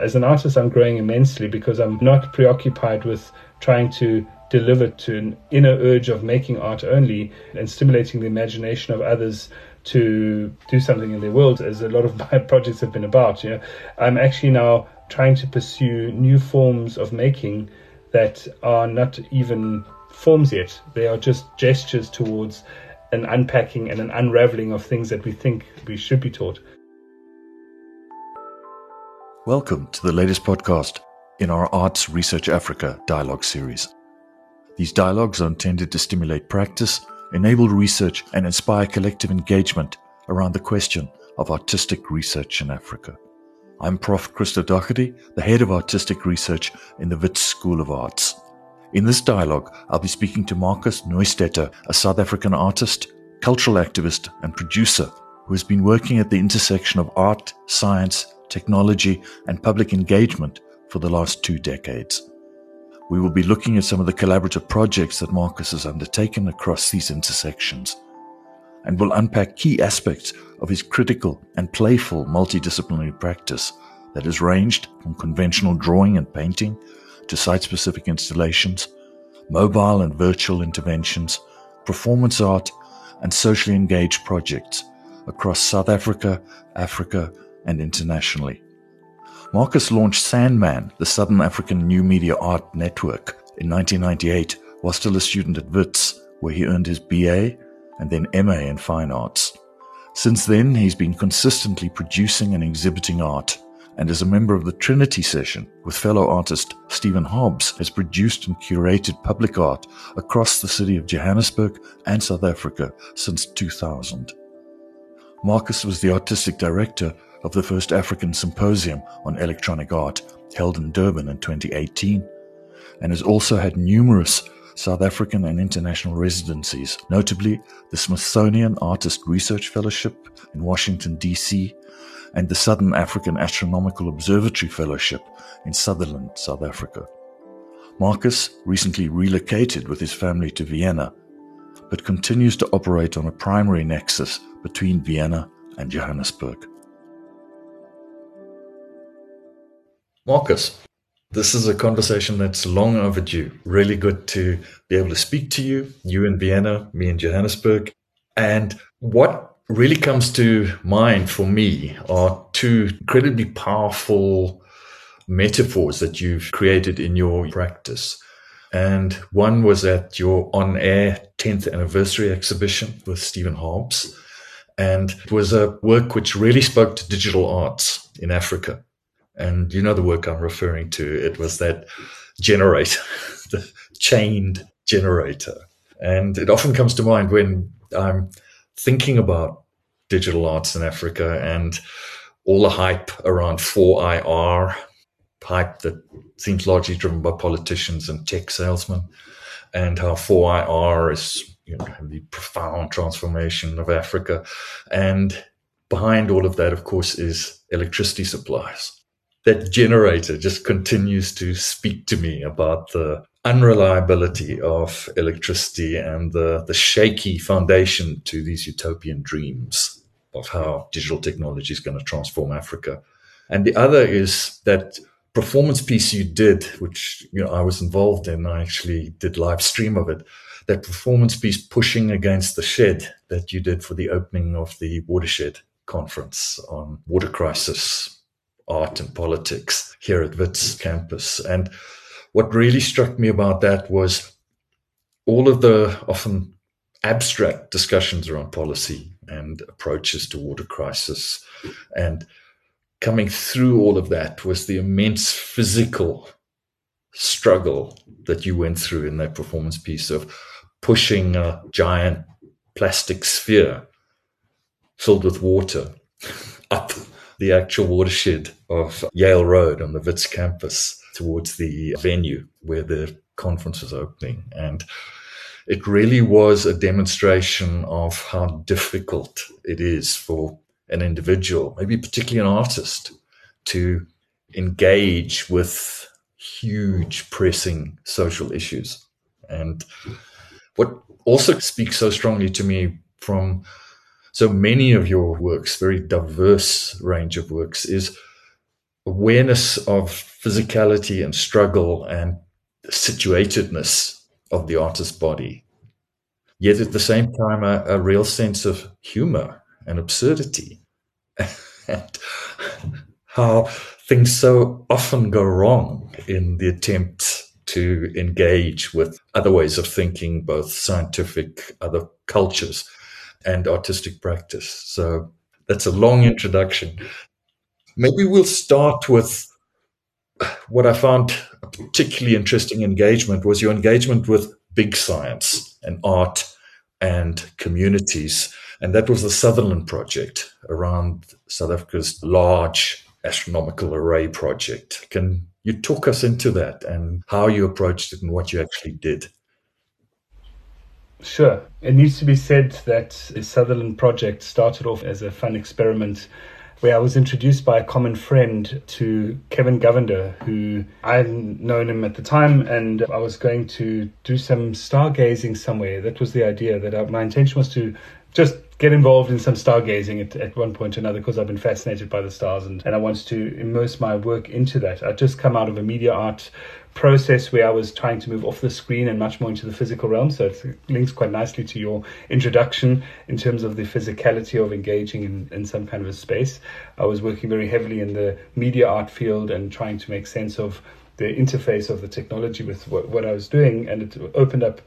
As an artist, I'm growing immensely because I'm not preoccupied with trying to deliver to an inner urge of making art only and stimulating the imagination of others to do something in their world, as a lot of my projects have been about. You know, I'm actually now trying to pursue new forms of making that are not even forms yet. They are just gestures towards an unpacking and an unraveling of things that we think we should be taught. Welcome to the latest podcast in our Arts Research Africa dialogue series. These dialogues are intended to stimulate practice, enable research, and inspire collective engagement around the question of artistic research in Africa. I'm Prof. Christo Doherty, the head of artistic research in the Wits School of Arts. In this dialogue, I'll be speaking to Marcus Neustetter, a South African artist, cultural activist, and producer who has been working at the intersection of art, science, technology, and public engagement for the last two decades. We will be looking at some of the collaborative projects that Marcus has undertaken across these intersections, and will unpack key aspects of his critical and playful multidisciplinary practice that has ranged from conventional drawing and painting to site specific installations, mobile and virtual interventions, performance art, and socially engaged projects across South Africa, Africa, and internationally. Marcus launched SANMAN, the Southern African New Media Art Network, in 1998 while still a student at WITS, where he earned his BA and then MA in Fine Arts. Since then, he's been consistently producing and exhibiting art, and as a member of the Trinity Session with fellow artist Stephen Hobbs, has produced and curated public art across the city of Johannesburg and South Africa since 2000. Marcus was the artistic director of the first African Symposium on Electronic Art held in Durban in 2018 and has also had numerous South African and international residencies, notably the Smithsonian Artist Research Fellowship in Washington, D.C., and the Southern African Astronomical Observatory Fellowship in Sutherland, South Africa. Marcus recently relocated with his family to Vienna, but continues to operate on a primary nexus between Vienna and Johannesburg. Marcus, this is a conversation that's long overdue. Really good to be able to speak to you, you in Vienna, me in Johannesburg. And what really comes to mind for me are two incredibly powerful metaphors that you've created in your practice. And one was at your on air 10th anniversary exhibition with Stephen Hobbs. And it was a work which really spoke to digital arts in Africa. And you know the work I'm referring to. It was that generator, the chained generator. And it often comes to mind when I'm thinking about digital arts in Africa and all the hype around 4IR, hype that seems largely driven by politicians and tech salesmen, and how 4IR is you know, the profound transformation of Africa. And behind all of that, of course, is electricity supplies that generator just continues to speak to me about the unreliability of electricity and the, the shaky foundation to these utopian dreams of how digital technology is going to transform Africa. And the other is that performance piece you did, which you know I was involved in. I actually did live stream of it. That performance piece pushing against the shed that you did for the opening of the watershed conference on water crisis art and politics here at Wits campus. And what really struck me about that was all of the often abstract discussions around policy and approaches to water crisis. And coming through all of that was the immense physical struggle that you went through in that performance piece of pushing a giant plastic sphere filled with water up the actual watershed of Yale Road on the Wits campus towards the venue where the conference was opening. And it really was a demonstration of how difficult it is for an individual, maybe particularly an artist, to engage with huge pressing social issues. And what also speaks so strongly to me from so many of your works, very diverse range of works, is awareness of physicality and struggle and situatedness of the artist's body. Yet at the same time, a, a real sense of humor and absurdity. and how things so often go wrong in the attempt to engage with other ways of thinking, both scientific, other cultures, and artistic practice. So that's a long introduction. Maybe we'll start with what I found a particularly interesting engagement was your engagement with big science and art and communities. And that was the Sutherland Project around South Africa's large astronomical array project. Can you talk us into that and how you approached it and what you actually did? Sure. It needs to be said that the Sutherland project started off as a fun experiment where I was introduced by a common friend to Kevin Govender, who I hadn't known him at the time, and I was going to do some stargazing somewhere. That was the idea. That I, my intention was to just get involved in some stargazing at, at one point or another because I've been fascinated by the stars and, and I wanted to immerse my work into that. I'd just come out of a media art process where I was trying to move off the screen and much more into the physical realm. So it links quite nicely to your introduction in terms of the physicality of engaging in, in some kind of a space. I was working very heavily in the media art field and trying to make sense of the interface of the technology with what, what I was doing. And it opened up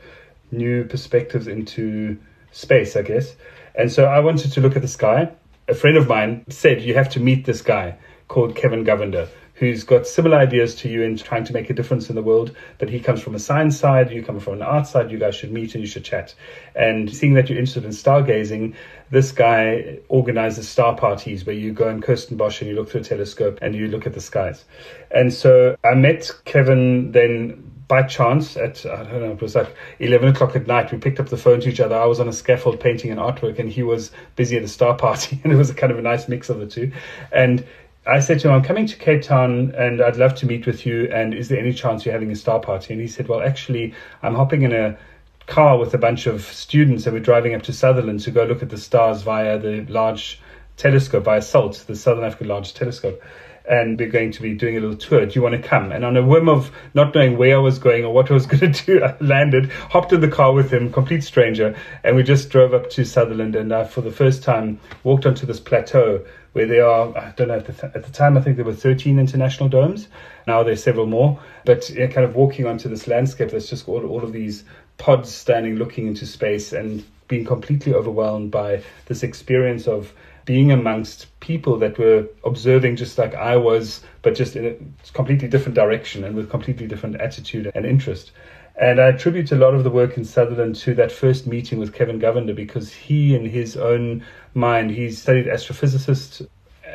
new perspectives into space, I guess. And so I wanted to look at the sky. A friend of mine said, You have to meet this guy called Kevin Govender who's got similar ideas to you in trying to make a difference in the world, but he comes from a science side, you come from an art side, you guys should meet and you should chat. And seeing that you're interested in stargazing, this guy organizes star parties where you go in Kirstenbosch and you look through a telescope and you look at the skies. And so I met Kevin then by chance at I don't know it was like eleven o'clock at night. We picked up the phone to each other. I was on a scaffold painting an artwork, and he was busy at a star party, and it was a kind of a nice mix of the two. And I said to him, I'm coming to Cape Town and I'd love to meet with you. And is there any chance you're having a star party? And he said, Well, actually, I'm hopping in a car with a bunch of students and we're driving up to Sutherland to go look at the stars via the large telescope, via SALT, the Southern African Large Telescope and we're going to be doing a little tour. Do you want to come? And on a whim of not knowing where I was going or what I was going to do, I landed, hopped in the car with him, complete stranger, and we just drove up to Sutherland. And I, for the first time, walked onto this plateau where there are, I don't know, at the, th- at the time, I think there were 13 international domes. Now there's several more. But know, kind of walking onto this landscape, there's just all, all of these pods standing looking into space and being completely overwhelmed by this experience of being amongst people that were observing just like I was, but just in a completely different direction and with completely different attitude and interest. And I attribute a lot of the work in Sutherland to that first meeting with Kevin Govender because he, in his own mind, he's studied astrophysicist,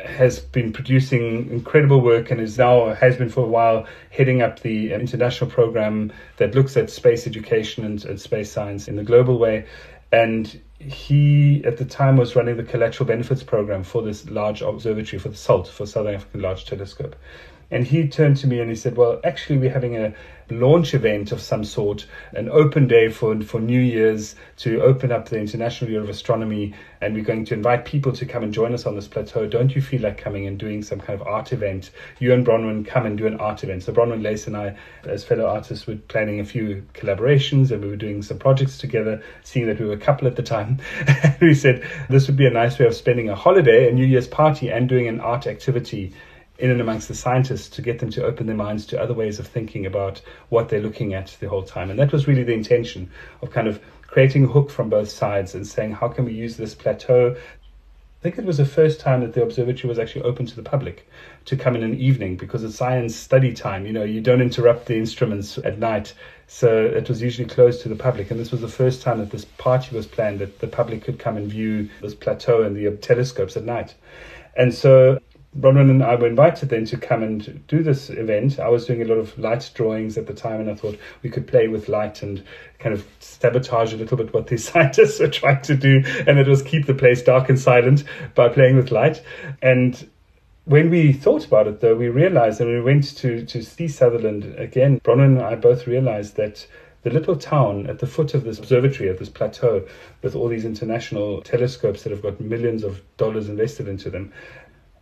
has been producing incredible work and is now has been for a while heading up the international program that looks at space education and, and space science in the global way and he at the time was running the collateral benefits program for this large observatory for the SALT for Southern African Large Telescope and he turned to me and he said, Well, actually, we're having a launch event of some sort, an open day for, for New Year's to open up the International Year of Astronomy. And we're going to invite people to come and join us on this plateau. Don't you feel like coming and doing some kind of art event? You and Bronwyn come and do an art event. So, Bronwyn Lace and I, as fellow artists, were planning a few collaborations and we were doing some projects together, seeing that we were a couple at the time. we said, This would be a nice way of spending a holiday, a New Year's party, and doing an art activity in and amongst the scientists to get them to open their minds to other ways of thinking about what they're looking at the whole time. And that was really the intention of kind of creating a hook from both sides and saying, how can we use this plateau? I think it was the first time that the observatory was actually open to the public to come in an evening because it's science study time. You know, you don't interrupt the instruments at night. So it was usually closed to the public. And this was the first time that this party was planned that the public could come and view this plateau and the telescopes at night. And so Bronwyn and I were invited then to come and do this event. I was doing a lot of light drawings at the time, and I thought we could play with light and kind of sabotage a little bit what these scientists are trying to do, and it was keep the place dark and silent by playing with light. And when we thought about it, though, we realized, and we went to, to see Sutherland again, Bronwyn and I both realized that the little town at the foot of this observatory, at this plateau, with all these international telescopes that have got millions of dollars invested into them,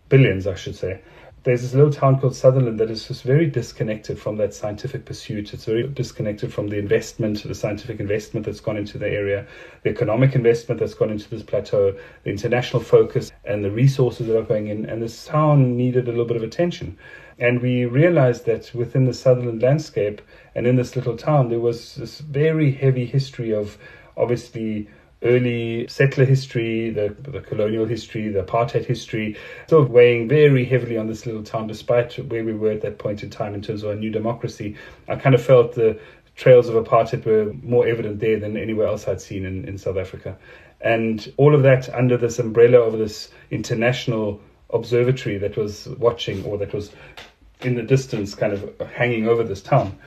billions, I should say. there's this little town called Sutherland that is just very disconnected from that scientific pursuit. It's very disconnected from the investment, the scientific investment that's gone into the area, the economic investment that's gone into this plateau, the international focus, and the resources that are going in. And this town needed a little bit of attention. And we realized that within the Sutherland landscape and in this little town, there was this very heavy history of obviously early settler history, the, the colonial history, the apartheid history, still weighing very heavily on this little town, despite where we were at that point in time in terms of our new democracy. I kind of felt the trails of apartheid were more evident there than anywhere else I'd seen in, in South Africa. And all of that under this umbrella of this international observatory that was watching or that was in the distance kind of hanging over this town.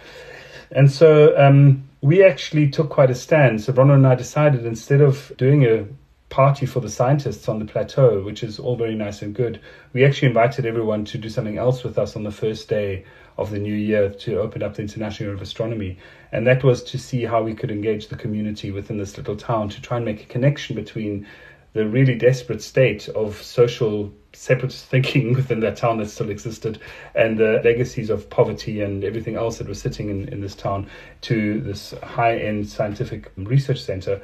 And so um, we actually took quite a stand. So Bronwyn and I decided instead of doing a party for the scientists on the plateau, which is all very nice and good, we actually invited everyone to do something else with us on the first day of the new year to open up the International Year of Astronomy. And that was to see how we could engage the community within this little town to try and make a connection between the really desperate state of social separatist thinking within that town that still existed and the legacies of poverty and everything else that was sitting in, in this town to this high end scientific research center.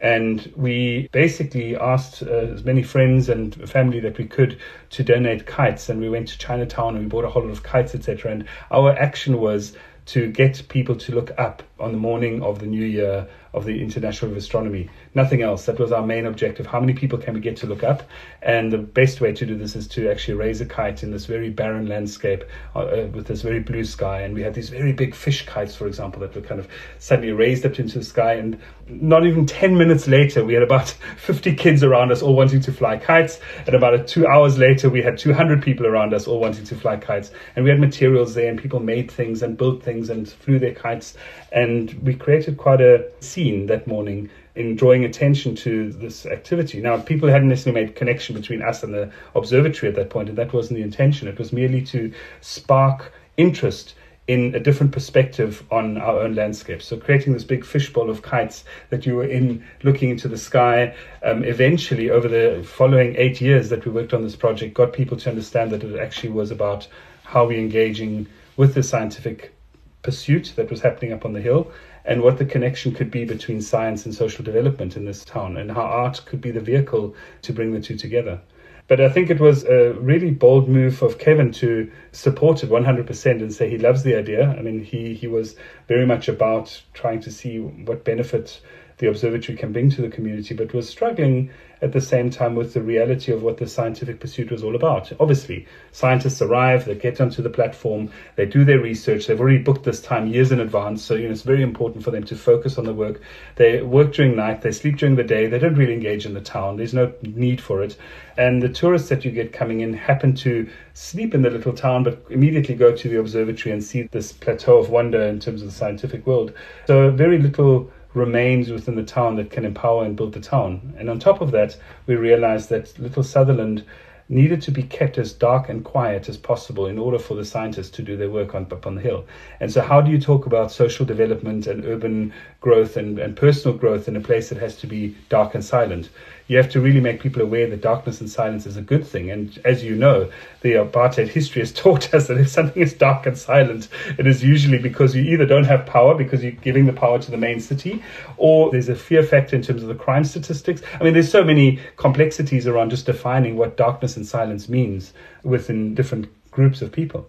And we basically asked uh, as many friends and family that we could to donate kites. And we went to Chinatown and we bought a whole lot of kites, etc. And our action was to get people to look up on the morning of the new year of the International of Astronomy. Nothing else. That was our main objective. How many people can we get to look up? And the best way to do this is to actually raise a kite in this very barren landscape uh, uh, with this very blue sky. And we had these very big fish kites, for example, that were kind of suddenly raised up into the sky. And not even 10 minutes later, we had about 50 kids around us all wanting to fly kites. And about two hours later, we had 200 people around us all wanting to fly kites. And we had materials there, and people made things and built things and flew their kites. And we created quite a scene that morning in drawing attention to this activity. Now, people hadn't necessarily made connection between us and the observatory at that point, and that wasn't the intention. It was merely to spark interest in a different perspective on our own landscape. So creating this big fishbowl of kites that you were in, looking into the sky. Um, eventually, over the following eight years that we worked on this project, got people to understand that it actually was about how we're engaging with the scientific pursuit that was happening up on the hill and what the connection could be between science and social development in this town and how art could be the vehicle to bring the two together. But I think it was a really bold move of Kevin to support it 100% and say he loves the idea. I mean, he, he was very much about trying to see what benefit the observatory can bring to the community, but was struggling at the same time with the reality of what the scientific pursuit was all about. Obviously, scientists arrive, they get onto the platform, they do their research, they've already booked this time years in advance, so you know it's very important for them to focus on the work. They work during night, they sleep during the day, they don't really engage in the town, there's no need for it. And the tourists that you get coming in happen to sleep in the little town, but immediately go to the observatory and see this plateau of wonder in terms of the scientific world. So very little remains within the town that can empower and build the town. And on top of that, we realized that Little Sutherland needed to be kept as dark and quiet as possible in order for the scientists to do their work on, up on the hill. And so, how do you talk about social development and urban growth and, and personal growth in a place that has to be dark and silent? You have to really make people aware that darkness and silence is a good thing. And as you know, the apartheid history has taught us that if something is dark and silent, it is usually because you either don't have power because you're giving the power to the main city, or there's a fear factor in terms of the crime statistics. I mean, there's so many complexities around just defining what darkness and silence means within different groups of people.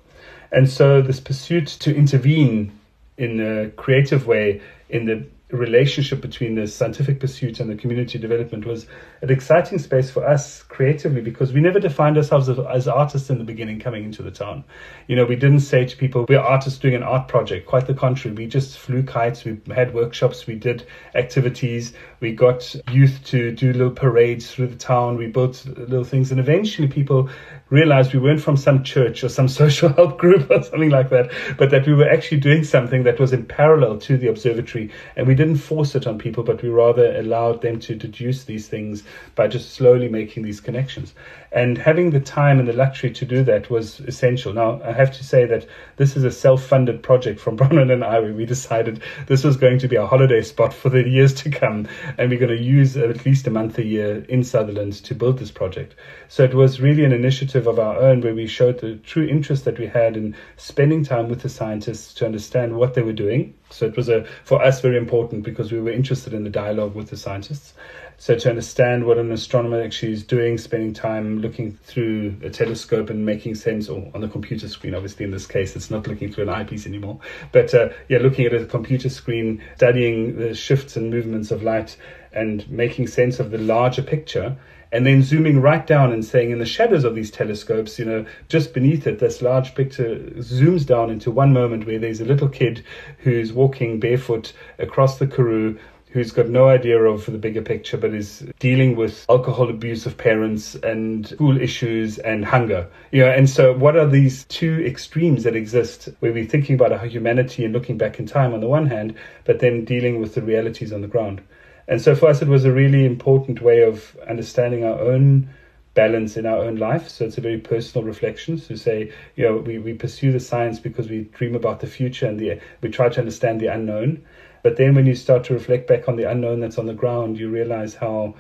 And so, this pursuit to intervene in a creative way in the relationship between the scientific pursuit and the community development was an exciting space for us creatively because we never defined ourselves as, as, artists in the beginning coming into the town. You know, we didn't say to people, we're artists doing an art project. Quite the contrary. We just flew kites, we had workshops, we did activities, we got youth to do little parades through the town, we built little things, and eventually people realized we weren't from some church or some social help group or something like that, but that we were actually doing something that was in parallel to the observatory. And we didn't force it on people, but we rather allowed them to deduce these things by just slowly making these connections. And having the time and the luxury to do that was essential. Now, I have to say that this is a self funded project from Bronwyn and I, we decided this was going to be our holiday spot for the years to come. And we're going to use at least a month a year in Sutherland to build this project. So it was really an initiative of our own where we showed the true interest that we had in spending time with the scientists to understand what they were doing. So it was a, for us very important because we were interested in the dialogue with the scientists. So to understand what an astronomer actually is doing, spending time looking through a telescope and making sense, or on the computer screen, obviously in this case, it's not looking through an eyepiece anymore, but uh, yeah, looking at a computer screen, studying the shifts and movements of light and making sense of the larger picture and then zooming right down and saying in the shadows of these telescopes, you know, just beneath it, this large picture zooms down into one moment where there's a little kid who's walking barefoot across the Karoo who's got no idea of the bigger picture but is dealing with alcohol abuse of parents and school issues and hunger. You know, and so what are these two extremes that exist where we're thinking about our humanity and looking back in time on the one hand, but then dealing with the realities on the ground. And so for us it was a really important way of understanding our own balance in our own life. So it's a very personal reflection to say, you know, we, we pursue the science because we dream about the future and the, we try to understand the unknown. But then when you start to reflect back on the unknown that's on the ground, you realize how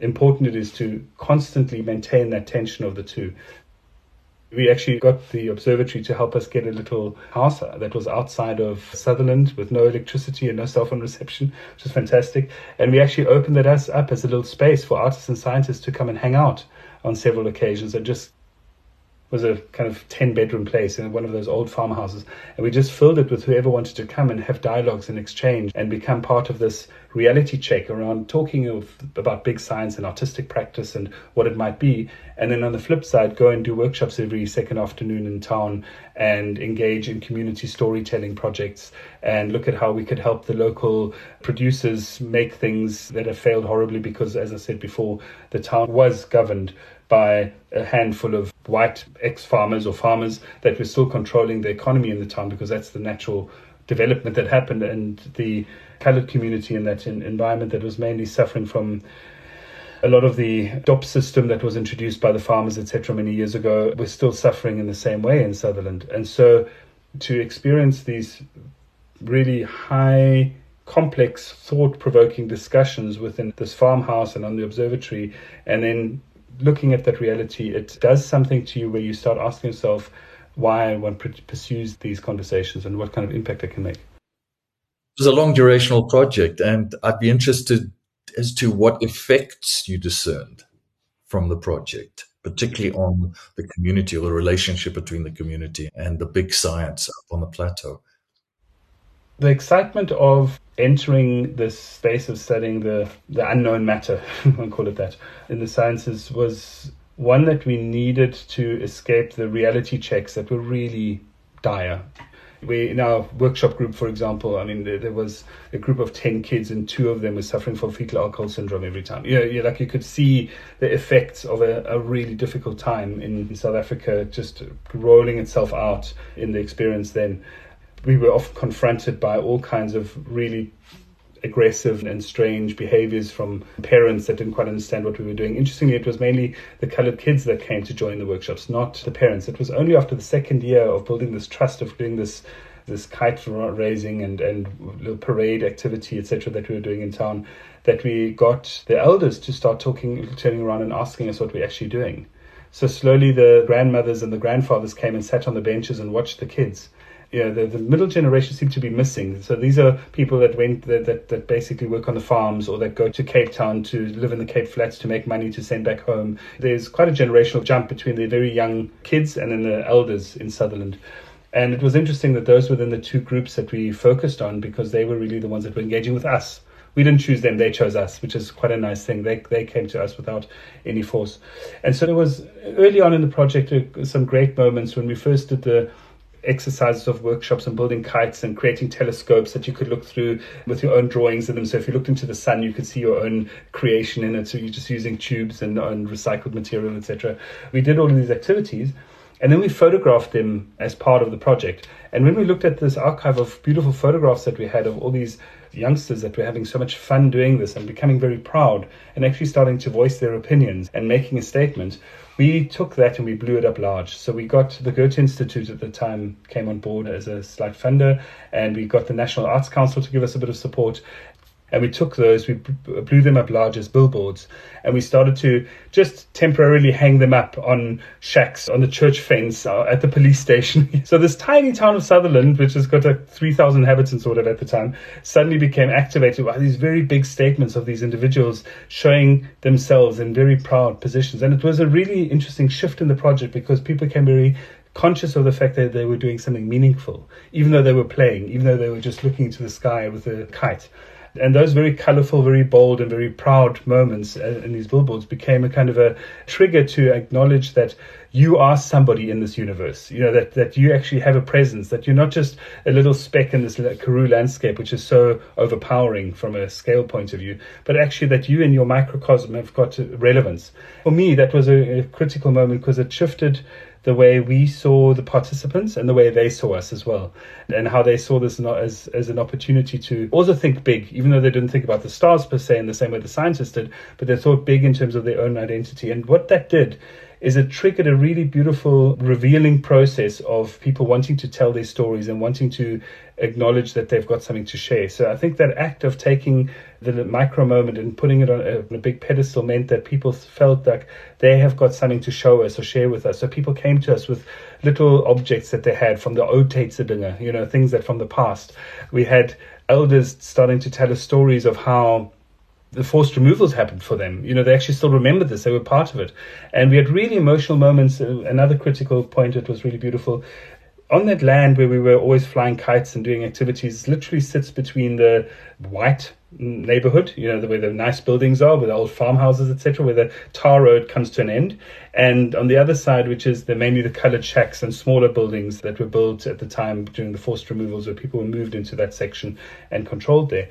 important it is to constantly maintain that tension of the two. We actually got the observatory to help us get a little house that was outside of Sutherland with no electricity and no cell phone reception, which is fantastic. And we actually opened that up as a little space for artists and scientists to come and hang out on several occasions and just was a kind of 10 bedroom place in one of those old farmhouses. And we just filled it with whoever wanted to come and have dialogues and exchange and become part of this reality check around talking of, about big science and artistic practice and what it might be. And then on the flip side, go and do workshops every second afternoon in town and engage in community storytelling projects and look at how we could help the local producers make things that have failed horribly because, as I said before, the town was governed by a handful of white ex farmers or farmers that were still controlling the economy in the town because that's the natural development that happened and the colored community in that environment that was mainly suffering from a lot of the DOP system that was introduced by the farmers, etc., many years ago, was still suffering in the same way in Sutherland. And so to experience these really high, complex, thought provoking discussions within this farmhouse and on the observatory, and then looking at that reality, it does something to you where you start asking yourself why one pursues these conversations and what kind of impact it can make. It was a long durational project, and I'd be interested as to what effects you discerned from the project, particularly on the community or the relationship between the community and the big science up on the plateau. The excitement of entering this space of studying the, the unknown matter, I'll call it that, in the sciences was one that we needed to escape the reality checks that were really dire. We, in our workshop group, for example, I mean, there, there, was a group of 10 kids and two of them were suffering from fetal alcohol syndrome every time. Yeah, you know, like you could see the effects of a, a really difficult time in South Africa just rolling itself out in the experience then we were often confronted by all kinds of really aggressive and strange behaviors from parents that didn't quite understand what we were doing. Interestingly, it was mainly the colored kids that came to join the workshops, not the parents. It was only after the second year of building this trust, of doing this this kite raising and and parade activity, etc., that we were doing in town, that we got the elders to start talking, turning around and asking us what we're actually doing. So slowly, the grandmothers and the grandfathers came and sat on the benches and watched the kids yeah, the, the middle generation seem to be missing. So these are people that went that, that, that basically work on the farms or that go to Cape Town to live in the Cape Flats to make money to send back home. There's quite a generational jump between the very young kids and then the elders in Sutherland. And it was interesting that those were then the two groups that we focused on because they were really the ones that were engaging with us. We didn't choose them; they chose us, which is quite a nice thing. They they came to us without any force, and so there was early on in the project uh, some great moments when we first did the exercises of workshops and building kites and creating telescopes that you could look through with your own drawings in them. So if you looked into the sun, you could see your own creation in it. So you're just using tubes and, and recycled material, etc. We did all of these activities. And then we photographed them as part of the project. And when we looked at this archive of beautiful photographs that we had of all these youngsters that were having so much fun doing this and becoming very proud and actually starting to voice their opinions and making a statement, we took that and we blew it up large. So we got the Goethe Institute at the time came on board as a slight funder, and we got the National Arts Council to give us a bit of support and we took those, we blew them up large as billboards, and we started to just temporarily hang them up on shacks, on the church fence, uh, at the police station. so this tiny town of Sutherland, which has got a 3,000 inhabitants or at the time, suddenly became activated by these very big statements of these individuals showing themselves in very proud positions. And it was a really interesting shift in the project because people became very conscious of the fact that they were doing something meaningful, even though they were playing, even though they were just looking into the sky with a kite. And those very colorful, very bold, and very proud moments uh, in these billboards became a kind of a trigger to acknowledge that you are somebody in this universe. You know, that, that you actually have a presence, that you're not just a little speck in this Karoo landscape, which is so overpowering from a scale point of view, but actually that you and your microcosm have got relevance. For me, that was a, a critical moment because it shifted the way we saw the participants and the way they saw us as well, and how they saw this not as, as an opportunity to also think big, even though they didn't think about the stars per se in the same way the scientists did, but they thought big in terms of their own identity. And what that did is it triggered a really beautiful revealing process of people wanting to tell their stories and wanting to acknowledge that they've got something to share. So I think that act of taking the micro moment and putting it on a, on a, big pedestal meant that people felt like they have got something to show us or share with us. So people came to us with little objects that they had from the old Tatesidinger, you know, things that from the past. We had elders starting to tell us stories of how the forced removals happened for them. You know, they actually still remember this. They were part of it. And we had really emotional moments. Uh, another critical point that was really beautiful. On that land where we were always flying kites and doing activities, literally sits between the white neighborhood, you know, where the nice buildings are, with the old farmhouses, etc., where the tar road comes to an end. And on the other side, which is the mainly the colored shacks and smaller buildings that were built at the time during the forced removals, where people were moved into that section and controlled there.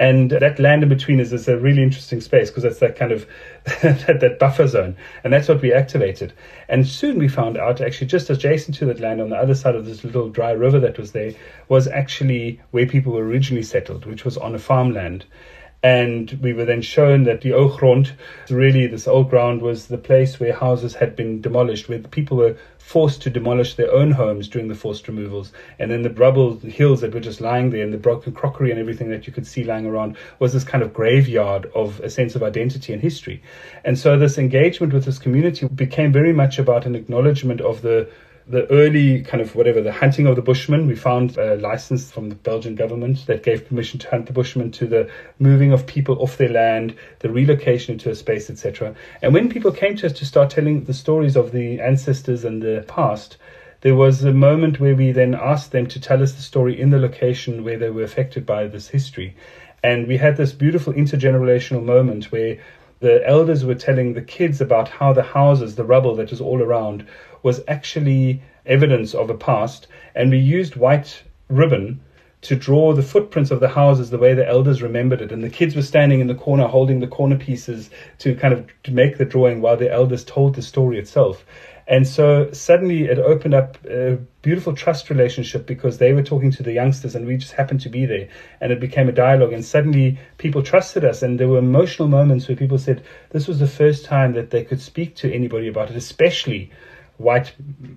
And that land in between is, is a really interesting space because it's that kind of that, that, buffer zone. And that's what we activated. And soon we found out actually just adjacent to that land on the other side of this little dry river that was there was actually where people were originally settled, which was on a farmland. And we were then shown that the Ogrond, really this old ground, was the place where houses had been demolished, where people were forced to demolish their own homes during the forced removals. And then the rubble the hills that were just lying there and the broken crockery and everything that you could see lying around was this kind of graveyard of a sense of identity and history. And so this engagement with this community became very much about an acknowledgement of the the early kind of whatever the hunting of the Bushmen, we found a license from the Belgian government that gave permission to hunt the Bushmen, to the moving of people off their land, the relocation into a space, etc. And when people came to us to start telling the stories of the ancestors and the past, there was a moment where we then asked them to tell us the story in the location where they were affected by this history. And we had this beautiful intergenerational moment where the elders were telling the kids about how the houses, the rubble that was all around, was actually evidence of a past, and we used white ribbon to draw the footprints of the houses the way the elders remembered it. And the kids were standing in the corner holding the corner pieces to kind of to make the drawing while the elders told the story itself. And so suddenly it opened up a beautiful trust relationship because they were talking to the youngsters and we just happened to be there. And it became a dialogue. And suddenly people trusted us. And there were emotional moments where people said this was the first time that they could speak to anybody about it, especially white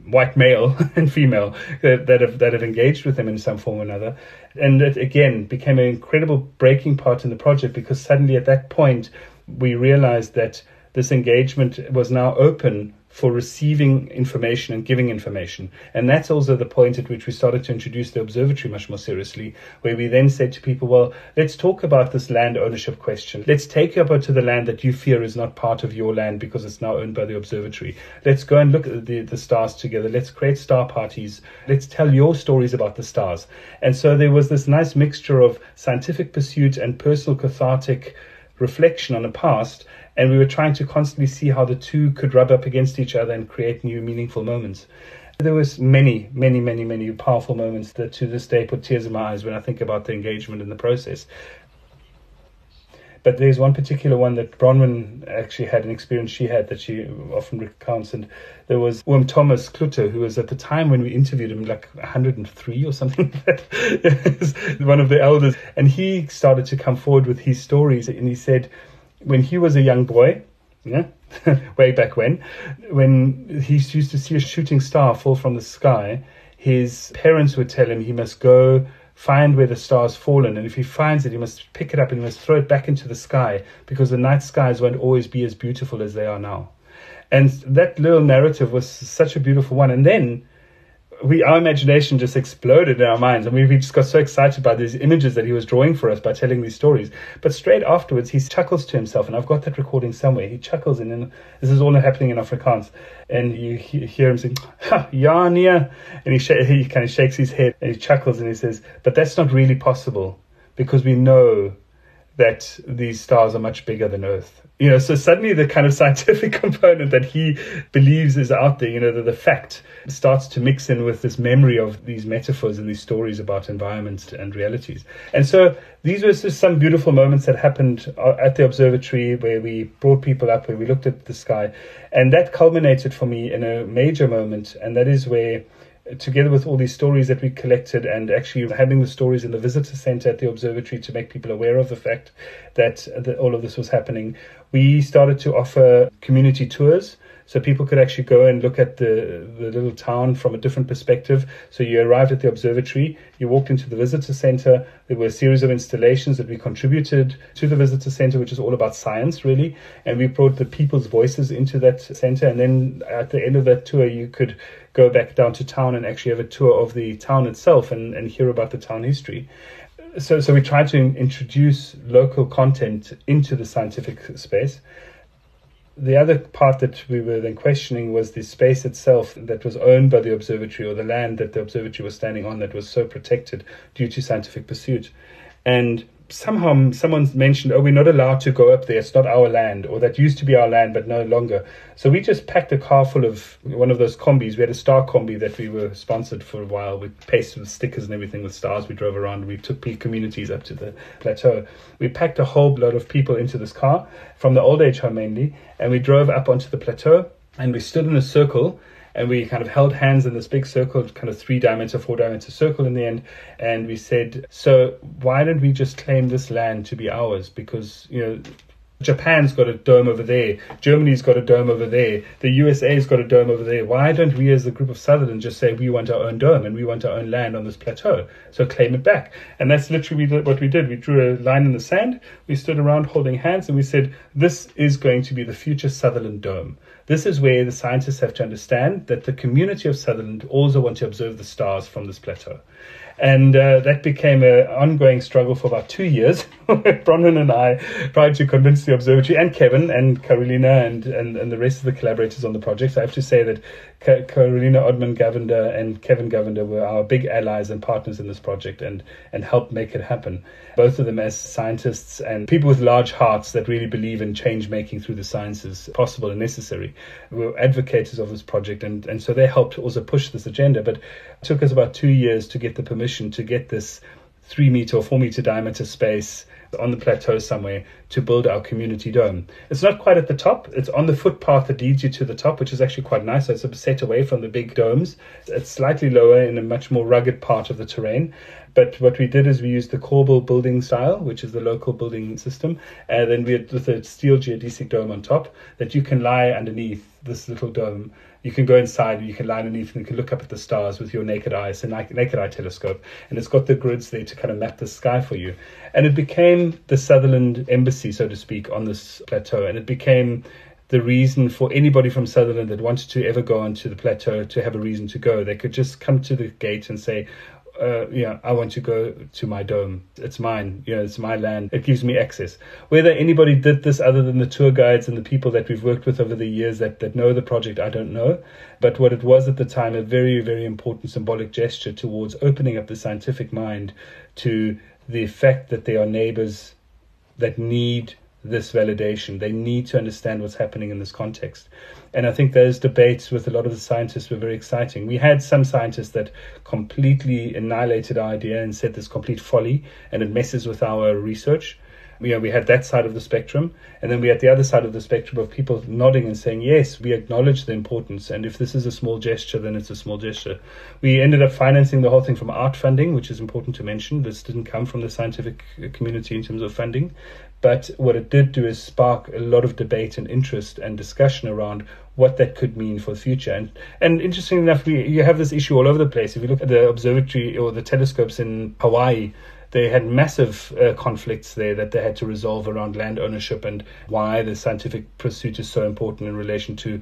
white male and female that, that have that have engaged with them in some form or another and it again became an incredible breaking part in the project because suddenly at that point we realized that this engagement was now open for receiving information and giving information. And that's also the point at which we started to introduce the observatory much more seriously, where we then said to people, well, let's talk about this land ownership question. Let's take you up to the land that you fear is not part of your land because it's now owned by the observatory. Let's go and look at the, the stars together. Let's create star parties. Let's tell your stories about the stars. And so there was this nice mixture of scientific pursuit and personal cathartic reflection on the past and we were trying to constantly see how the two could rub up against each other and create new meaningful moments. There was many, many, many, many powerful moments that to this day put tears in my eyes when I think about the engagement in the process. But there's one particular one that Bronwyn actually had an experience she had that she often recounts. And there was Oom Thomas Klutter, who was at the time when we interviewed him like 103 or something one of the elders. And he started to come forward with his stories. And he said, when he was a young boy, yeah, way back when, when he used to see a shooting star fall from the sky, his parents would tell him he must go find where the star's fallen, and if he finds it, he must pick it up and he must throw it back into the sky because the night skies won't always be as beautiful as they are now. And that little narrative was such a beautiful one. And then we our imagination just exploded in our minds and we, we just got so excited by these images that he was drawing for us by telling these stories. But straight afterwards he chuckles to himself and i've got that recording somewhere. He chuckles and then this is all happening in afrikaans. And you hear him saying nee and he, sh- he kind of shakes his head and he chuckles and he says but that's not really possible because we know that these stars are much bigger than earth. You know so suddenly the kind of scientific component that he believes is out there you know the, the fact starts to mix in with this memory of these metaphors and these stories about environments and realities. And so these were just some beautiful moments that happened uh, at the observatory where we brought people up where we looked at the sky. And that culminated for me in a major moment and that is where together with all these stories that we collected and actually having the stories in the visitor center at the observatory to make people aware of the fact that, uh, that all of this was happening, we started to offer community tours so people could actually go and look at the, the little town from a different perspective. So you arrived at the observatory, you walked into the visitor center. There were a series of installations that we contributed to the visitor center, which is all about science, really. And we brought the people's voices into that center. And then at the end of that tour, you could go back down to town and actually have a tour of the town itself and, and hear about the town history so so we tried to introduce local content into the scientific space the other part that we were then questioning was the space itself that was owned by the observatory or the land that the observatory was standing on that was so protected due to scientific pursuit. And somehow someone mentioned, oh, we're not allowed to go up there. It's not our land, or that used to be our land, but no longer. So we just packed a car full of one of those combis. We had a star combi that we were sponsored for a while. We pasted with stickers and everything with stars. We drove around. We took communities up to the plateau. We packed a whole load of people into this car from the old age home mainly, and we drove up onto the plateau. And we stood in a circle and we kind of held hands in this big circle, kind of three diameter, four diameter circle in the end. And we said, so why don't we just claim this land to be ours? Because, you know, Japan's got a dome over there. Germany's got a dome over there. The USA's got a dome over there. Why don't we, as a group of Sutherland, just say we want our own dome and we want our own land on this plateau? So claim it back. And that's literally what we did. We drew a line in the sand. We stood around holding hands and we said, this is going to be the future Sutherland Dome. This is where the scientists have to understand that the community of Sutherland also want to observe the stars from this plateau. And uh, that became an ongoing struggle for about two years. Bronwyn and I tried to convince the observatory and Kevin and Carolina and, and, and the rest of the collaborators on the project. I have to say that Carolina Odman Govender and Kevin Govender were our big allies and partners in this project and, and helped make it happen. Both of them as scientists and people with large hearts that really believe in change making through the sciences possible and necessary were advocates of this project. And, and so they helped also push this agenda. But it took us about two years to get the permission to get this three meter or four meter diameter space on the plateau somewhere to build our community dome. It's not quite at the top. It's on the footpath that leads you to the top, which is actually quite nice. So it's a set away from the big domes. It's slightly lower in a much more rugged part of the terrain. But what we did is we used the Corbel building style, which is the local building system, and then we had with a steel geodesic dome on top that you can lie underneath this little dome you can go inside and you can lie underneath and you can look up at the stars with your naked eye. It's a naked eye telescope, and it's got the grids there to kind of map the sky for you. And it became the Sutherland embassy, so to speak, on this plateau, and it became the reason for anybody from Sutherland that wanted to ever go onto the plateau to have a reason to go. They could just come to the gate and say, uh, yeah, I want to go to my dome. It's mine. You know, it's my land. It gives me access. Whether anybody did this other than the tour guides and the people that we've worked with over the years that, that know the project, I don't know. But what it was at the time, a very, very important symbolic gesture towards opening up the scientific mind to the fact that there are neighbors that need this validation. They need to understand what's happening in this context. And I think those debates with a lot of the scientists were very exciting. We had some scientists that completely annihilated our idea and said this complete folly and it messes with our research. you know, we had that side of the spectrum, and then we had the other side of the spectrum of people nodding and saying, yes, we acknowledge the importance, and if this is a small gesture, then it's a small gesture. We ended up financing the whole thing from art funding, which is important to mention. This didn't come from the scientific community in terms of funding, but what it did do is spark a lot of debate and interest and discussion around what that could mean for the future. And and interestingly enough, we, you have this issue all over the place. If you look at the observatory or the telescopes in Hawaii, they had massive uh, conflicts there that they had to resolve around land ownership and why the scientific pursuit is so important in relation to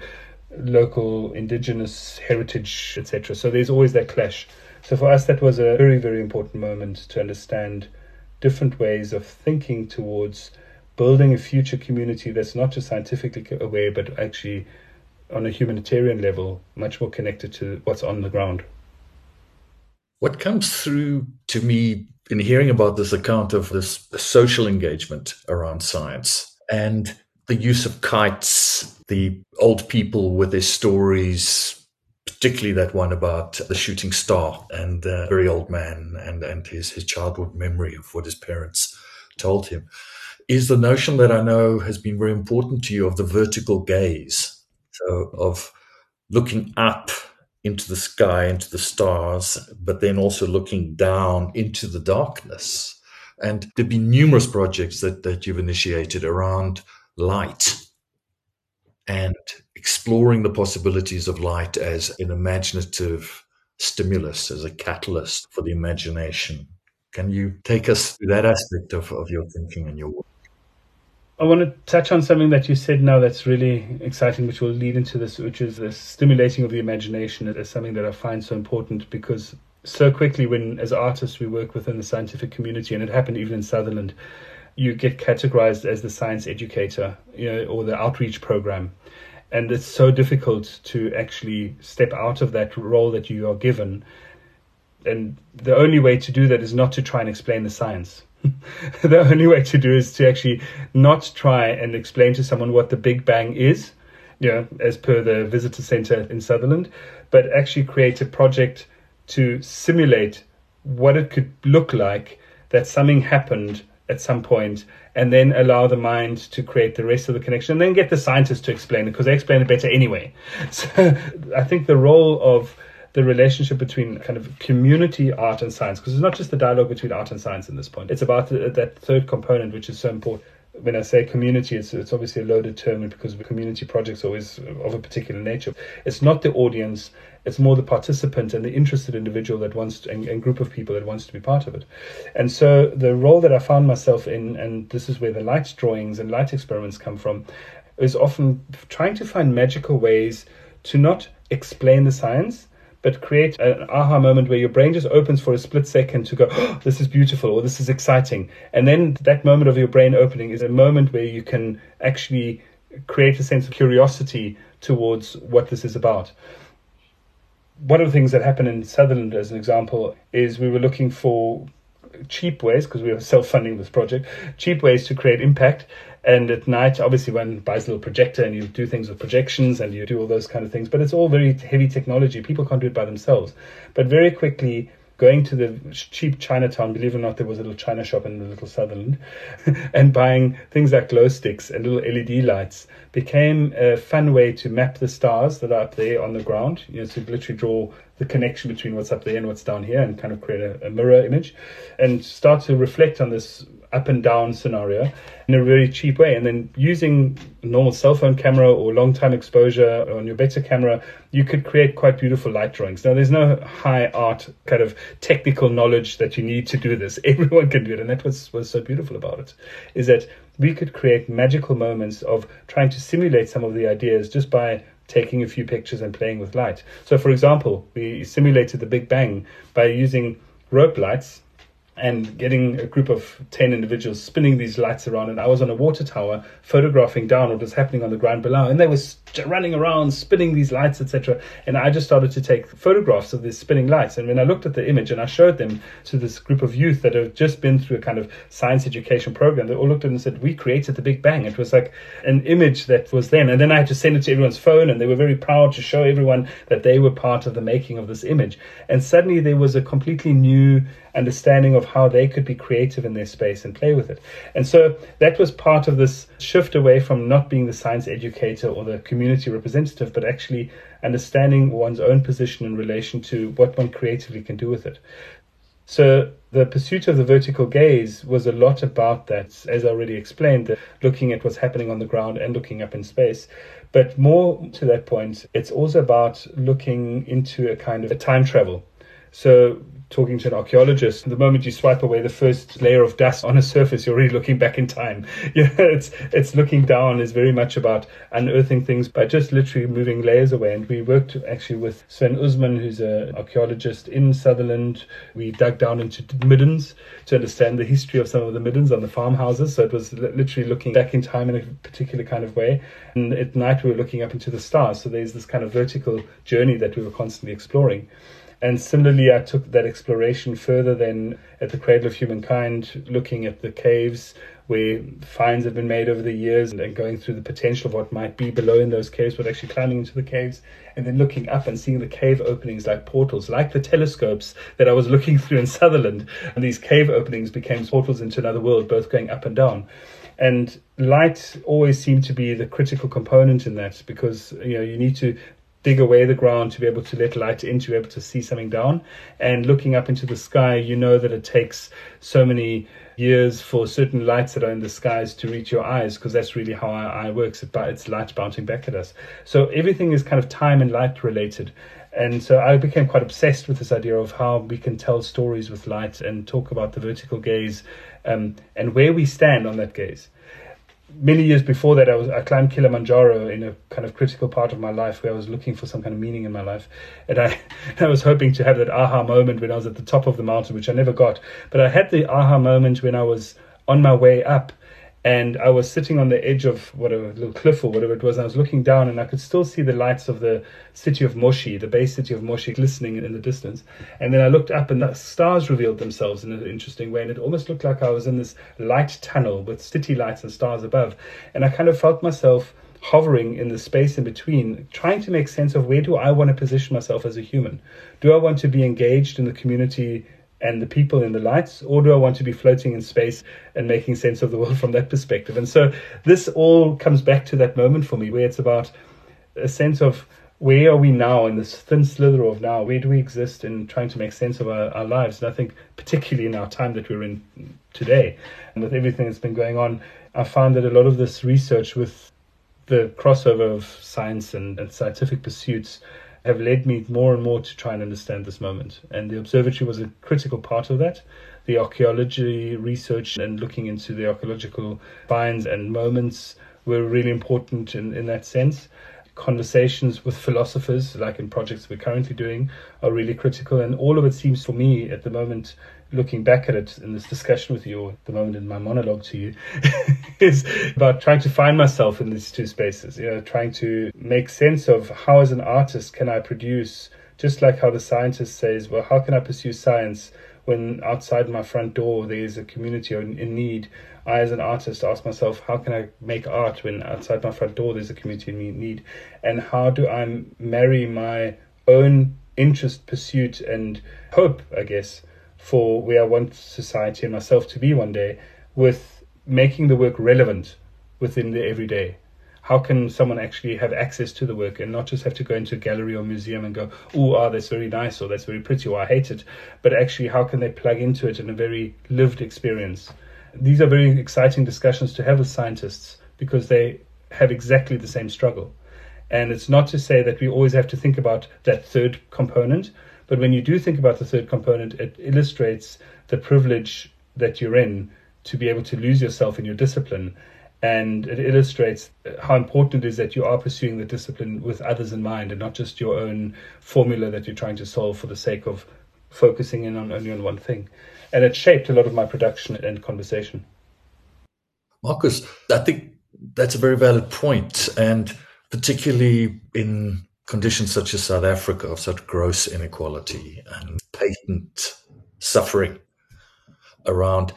local indigenous heritage, etc. So there's always that clash. So for us, that was a very, very important moment to understand different ways of thinking towards building a future community that's not just scientifically aware, but actually on a humanitarian level, much more connected to what's on the ground. What comes through to me in hearing about this account of this social engagement around science and the use of kites, the old people with their stories, particularly that one about the shooting star and the very old man and, and his, his childhood memory of what his parents told him, is the notion that I know has been very important to you of the vertical gaze. So, of looking up into the sky, into the stars, but then also looking down into the darkness. And there've been numerous projects that, that you've initiated around light and exploring the possibilities of light as an imaginative stimulus, as a catalyst for the imagination. Can you take us through that aspect of, of your thinking and your work? I want to touch on something that you said now that's really exciting, which will lead into this, which is the stimulating of the imagination. It is something that I find so important because so quickly, when as artists we work within the scientific community, and it happened even in Sutherland, you get categorized as the science educator, you know, or the outreach program, and it's so difficult to actually step out of that role that you are given. And the only way to do that is not to try and explain the science the only way to do is to actually not try and explain to someone what the Big Bang is, you know, as per the visitor center in Sutherland, but actually create a project to simulate what it could look like that something happened at some point and then allow the mind to create the rest of the connection and then get the scientists to explain it because they explain it better anyway. So I think the role of the relationship between kind of community art and science because it's not just the dialogue between art and science in this point it's about that third component which is so important when I say community, it's, it's obviously a loaded term because community projects are always of a particular nature. It's not the audience, it's more the participant and the interested individual that wants to, and, and, group of people that wants to be part of it. And so the role that I found myself in, and this is where the light drawings and light experiments come from, is often trying to find magical ways to not explain the science, but create an aha moment where your brain just opens for a split second to go, oh, this is beautiful or this is exciting. And then that moment of your brain opening is a moment where you can actually create a sense of curiosity towards what this is about. One of the things that happened in Sutherland, as an example, is we were looking for cheap ways, because we were self funding this project, cheap ways to create impact. And at night, obviously, one buys a little projector and you do things with projections and you do all those kind of things, but it's all very heavy technology. People can't do it by themselves. But very quickly, going to the cheap Chinatown, believe it or not, there was a little China shop in the little Sutherland, and buying things like glow sticks and little LED lights became a fun way to map the stars that are up there on the ground. You know, to literally draw the connection between what's up there and what's down here and kind of create a, a mirror image and start to reflect on this up and down scenario in a really cheap way. And then using a normal cell phone camera or long time exposure on your better camera, you could create quite beautiful light drawings. Now, there's no high art kind of technical knowledge that you need to do this. Everyone can do it. And that was, was so beautiful about it, is that we could create magical moments of trying to simulate some of the ideas just by taking a few pictures and playing with light. So, for example, we simulated the Big Bang by using rope lights and getting a group of 10 individuals spinning these lights around. And I was on a water tower photographing down what was happening on the ground below. And they were running around, spinning these lights, etc. And I just started to take photographs of these spinning lights. And when I looked at the image and I showed them to this group of youth that have just been through a kind of science education program, they all looked at it and said, We created the Big Bang. It was like an image that was then. And then I had to send it to everyone's phone, and they were very proud to show everyone that they were part of the making of this image. And suddenly there was a completely new understanding of how they could be creative in their space and play with it. And so that was part of this shift away from not being the science educator or the community representative, but actually understanding one's own position in relation to what one creatively can do with it. So the pursuit of the vertical gaze was a lot about that, as I already explained, looking at what's happening on the ground and looking up in space. But more to that point, it's also about looking into a kind of a time travel. So talking to an archaeologist, the moment you swipe away the first layer of dust on a surface, you're really looking back in time. Yeah, it's it's looking down is very much about unearthing things by just literally moving layers away. And we worked actually with Sven Ouzman, who's an archaeologist in Sutherland. We dug down into middens to understand the history of some of the middens on the farmhouses. So it was literally looking back in time in a particular kind of way. And at night we were looking up into the stars. So there's this kind of vertical journey that we were constantly exploring. And similarly, I took that exploration further than at the Cradle of Humankind, looking at the caves where finds have been made over the years and going through the potential of what might be below in those caves, but actually climbing into the caves and then looking up and seeing the cave openings like portals, like the telescopes that I was looking through in Sutherland. And these cave openings became portals into another world, both going up and down. And light always seemed to be the critical component in that because you know you need to dig away the ground to be able to let light in, to be able to see something down. And looking up into the sky, you know that it takes so many years for certain lights that are in the skies to reach your eyes, because that's really how our eye works. It's light bouncing back at us. So everything is kind of time and light related. And so I became quite obsessed with this idea of how we can tell stories with light and talk about the vertical gaze um, and where we stand on that gaze many years before that, I was I climbed Kilimanjaro in a kind of critical part of my life where I was looking for some kind of meaning in my life, and I I was hoping to have that aha moment when I was at the top of the mountain, which I never got. But I had the aha moment when I was on my way up and I was sitting on the edge of whatever little cliff or whatever it was, and I was looking down, and I could still see the lights of the city of Moshi, the base city of Moshi, glistening in the distance. And then I looked up, and the stars revealed themselves in an interesting way, and it almost looked like I was in this light tunnel with city lights and stars above. And I kind of felt myself hovering in the space in between, trying to make sense of where do I want to position myself as a human? Do I want to be engaged in the community and the people in the lights, or do I want to be floating in space and making sense of the world from that perspective? And so this all comes back to that moment for me where it's about a sense of where are we now in this thin slither of now? Where do we exist in trying to make sense of our, our lives? And I think, particularly in our time that we're in today, and with everything that's been going on, I found that a lot of this research with the crossover of science and, and scientific pursuits have led me more and more to try and understand this moment. And the observatory was a critical part of that. The archaeology research and looking into the archaeological finds and moments were really important in, in that sense. Conversations with philosophers, like in projects we're currently doing, are really critical. And all of it seems for me at the moment looking back at it in this discussion with you, or at the moment in my monologue to you, is about trying to find myself in these two spaces. You know, trying to make sense of how, as an artist, can I produce, just like how the scientist says, well, how can I pursue science when outside my front door there is a community in, need? I, as an artist, ask myself, how can I make art when outside my front door there's a community in need? And how do I marry my own interest, pursuit, and hope, I guess, for where I want society and myself to be one day with making the work relevant within the everyday. How can someone actually have access to the work and not just have to go into a gallery or museum and go, oh, ah, that's very nice or that's very pretty or I hate it, but actually how can they plug into it in a very lived experience? These are very exciting discussions to have with scientists because they have exactly the same struggle. And it's not to say that we always have to think about that third component, but when you do think about the third component, it illustrates the privilege that you're in to be able to lose yourself in your discipline. And it illustrates how important it is that you are pursuing the discipline with others in mind and not just your own formula that you're trying to solve for the sake of focusing in on only on one thing. And it shaped a lot of my production and conversation. Marcus, I think that's a very valid point, and particularly in conditions such as South Africa of such gross inequality and patent suffering around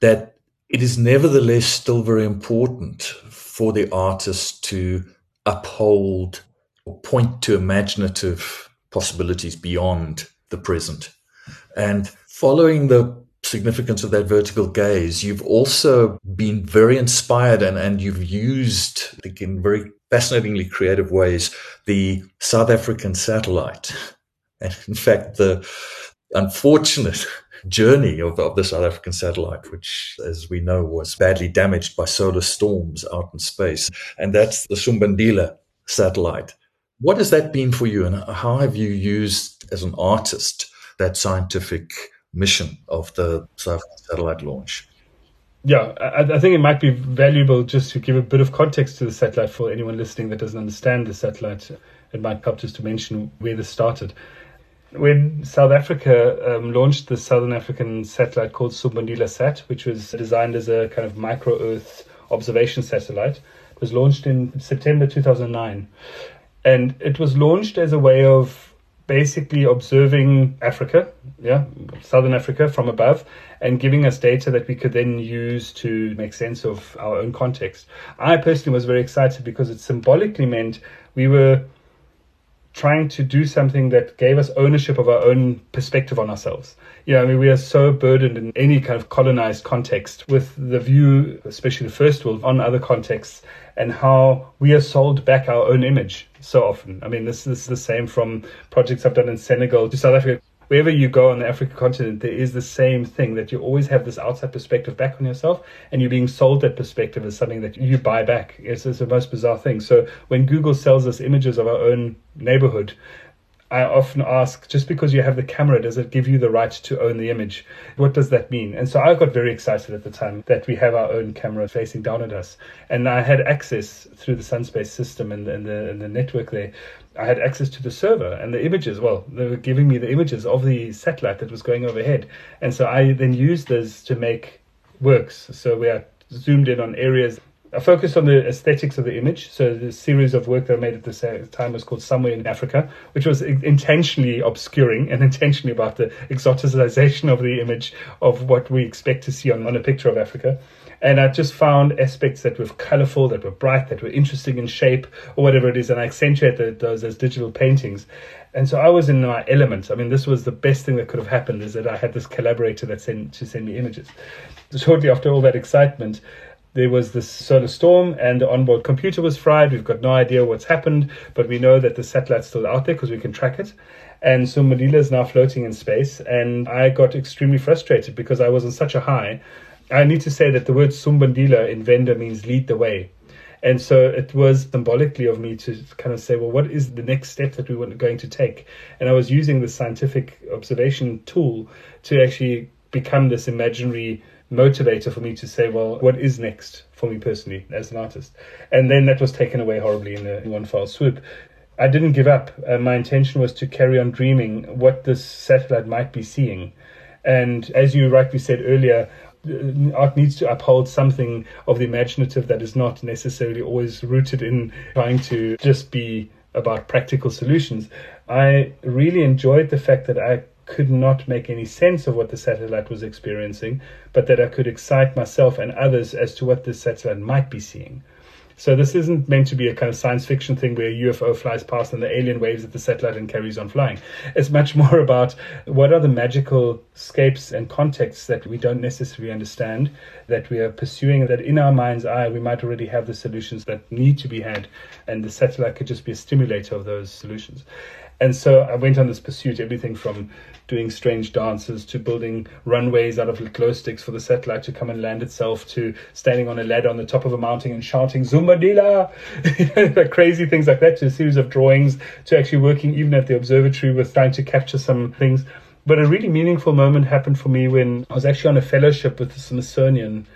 that it is nevertheless still very important for the artist to uphold or point to imaginative possibilities beyond the present. And Following the significance of that vertical gaze, you've also been very inspired and, and you've used, I think, in very fascinatingly creative ways, the South African satellite. And in fact, the unfortunate journey of, of the South African satellite, which, as we know, was badly damaged by solar storms out in space. And that's the Sumbandila satellite. What has that been for you, and how have you used as an artist that scientific mission of the South African satellite launch? Yeah, I, I, think it might be valuable just to give a bit of context to the satellite for anyone listening that doesn't understand the satellite. It might help just to mention where this started. When South Africa um, launched the Southern African satellite called Sumbandila Sat, which was designed as a kind of micro Earth observation satellite, it was launched in September 2009. And it was launched as a way of basically observing Africa, yeah, Southern Africa from above, and giving us data that we could then use to make sense of our own context. I personally was very excited because it symbolically meant we were trying to do something that gave us ownership of our own perspective on ourselves. You know, I mean, we are so burdened in any kind of colonized context with the view, especially the first world, on other contexts and how we are sold back our own image so often. I mean, this, this is the same from projects I've done in Senegal to South Africa wherever you go on the African continent, there is the same thing that you always have this outside perspective back on yourself, and you're being sold that perspective as something that you buy back. It's, it's the most bizarre thing. So when Google sells us images of our own neighborhood, I often ask, just because you have the camera, does it give you the right to own the image? What does that mean? And so I got very excited at the time that we have our own camera facing down at us. And I had access through the Sunspace system and, and, the, and the network there. I had access to the server and the images. Well, they were giving me the images of the satellite that was going overhead. And so I then used those to make works. So we are zoomed in on areas I focused on the aesthetics of the image. So the series of work that I made at the time was called Somewhere in Africa, which was intentionally obscuring and intentionally about the exoticization of the image of what we expect to see on, on a picture of Africa. And I just found aspects that were colorful, that were bright, that were interesting in shape, or whatever it is, and I accentuated those as digital paintings. And so I was in my element. I mean, this was the best thing that could have happened is that I had this collaborator that sent to send me images. Shortly after all that excitement, there was this solar storm and the onboard computer was fried. We've got no idea what's happened, but we know that the satellite's still out there because we can track it. And so Sumbandila is now floating in space. And I got extremely frustrated because I was on such a high. I need to say that the word Sumbandila in Venda means lead the way. And so it was symbolically of me to kind of say, well, what is the next step that we were going to take? And I was using the scientific observation tool to actually become this imaginary motivator for me to say, well, what is next for me personally as an artist? And then that was taken away horribly in, a, in one fell swoop. I didn't give up. Uh, my intention was to carry on dreaming what this satellite might be seeing. And as you rightly said earlier, Uh, art needs to uphold something of the imaginative that is not necessarily always rooted in trying to just be about practical solutions. I really enjoyed the fact that I could not make any sense of what the satellite was experiencing, but that I could excite myself and others as to what the satellite might be seeing. So this isn't meant to be a kind of science fiction thing where a UFO flies past and the alien waves at the satellite and carries on flying. It's much more about what are the magical scapes and contexts that we don't necessarily understand, that we are pursuing, that in our mind's eye we might already have the solutions that need to be had, and the satellite could just be a stimulator of those solutions. And so I went on this pursuit, everything from doing strange dances to building runways out of glow sticks for the satellite to come and land itself to standing on a ladder on the top of a mountain and shouting Sumbandila, like crazy things like that to a series of drawings to actually working even at the observatory with trying to capture some things. But a really meaningful moment happened for me when I was actually on a fellowship with the Smithsonian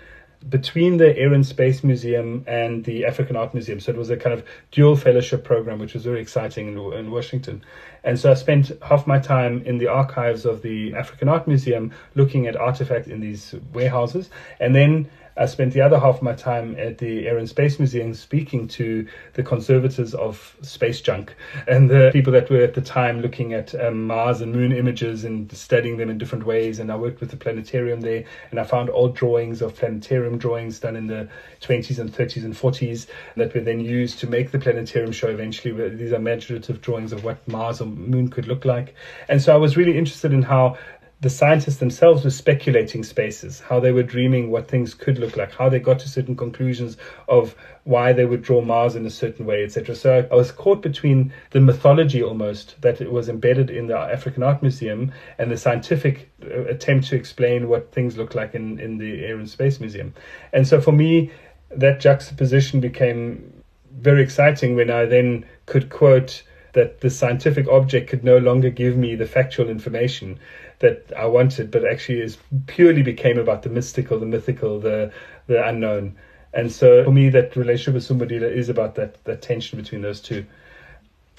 between the Air and Space Museum and the African Art Museum. So it was a kind of dual fellowship program, which was very exciting in, in, Washington. And so I spent half my time in the archives of the African Art Museum looking at artifacts in these warehouses. And then I spent the other half of my time at the Air and Space Museum speaking to the conservators of space junk and the people that were at the time looking at um, Mars and moon images and studying them in different ways. And I worked with the planetarium there and I found old drawings of planetarium drawings done in the 20s and 30s and 40s that were then used to make the planetarium show eventually. These are imaginative drawings of what Mars or moon could look like. And so I was really interested in how the scientists themselves were speculating spaces, how they were dreaming what things could look like, how they got to certain conclusions of why they would draw Mars in a certain way, etc. So I was caught between the mythology almost that it was embedded in the African Art Museum and the scientific uh, attempt to explain what things look like in, in the Air and Space Museum. And so for me, that juxtaposition became very exciting when I then could quote that the scientific object could no longer give me the factual information that I wanted, but actually is purely became about the mystical, the mythical, the the unknown. And so for me, that relationship with Sumbandila is about that that tension between those two.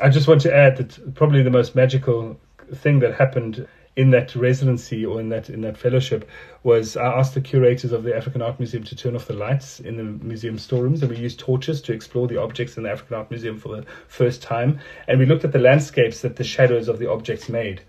I just want to add that probably the most magical thing that happened in that residency or in that in that fellowship was I asked the curators of the African Art Museum to turn off the lights in the museum storerooms and we used torches to explore the objects in the African Art Museum for the first time and we looked at the landscapes that the shadows of the objects made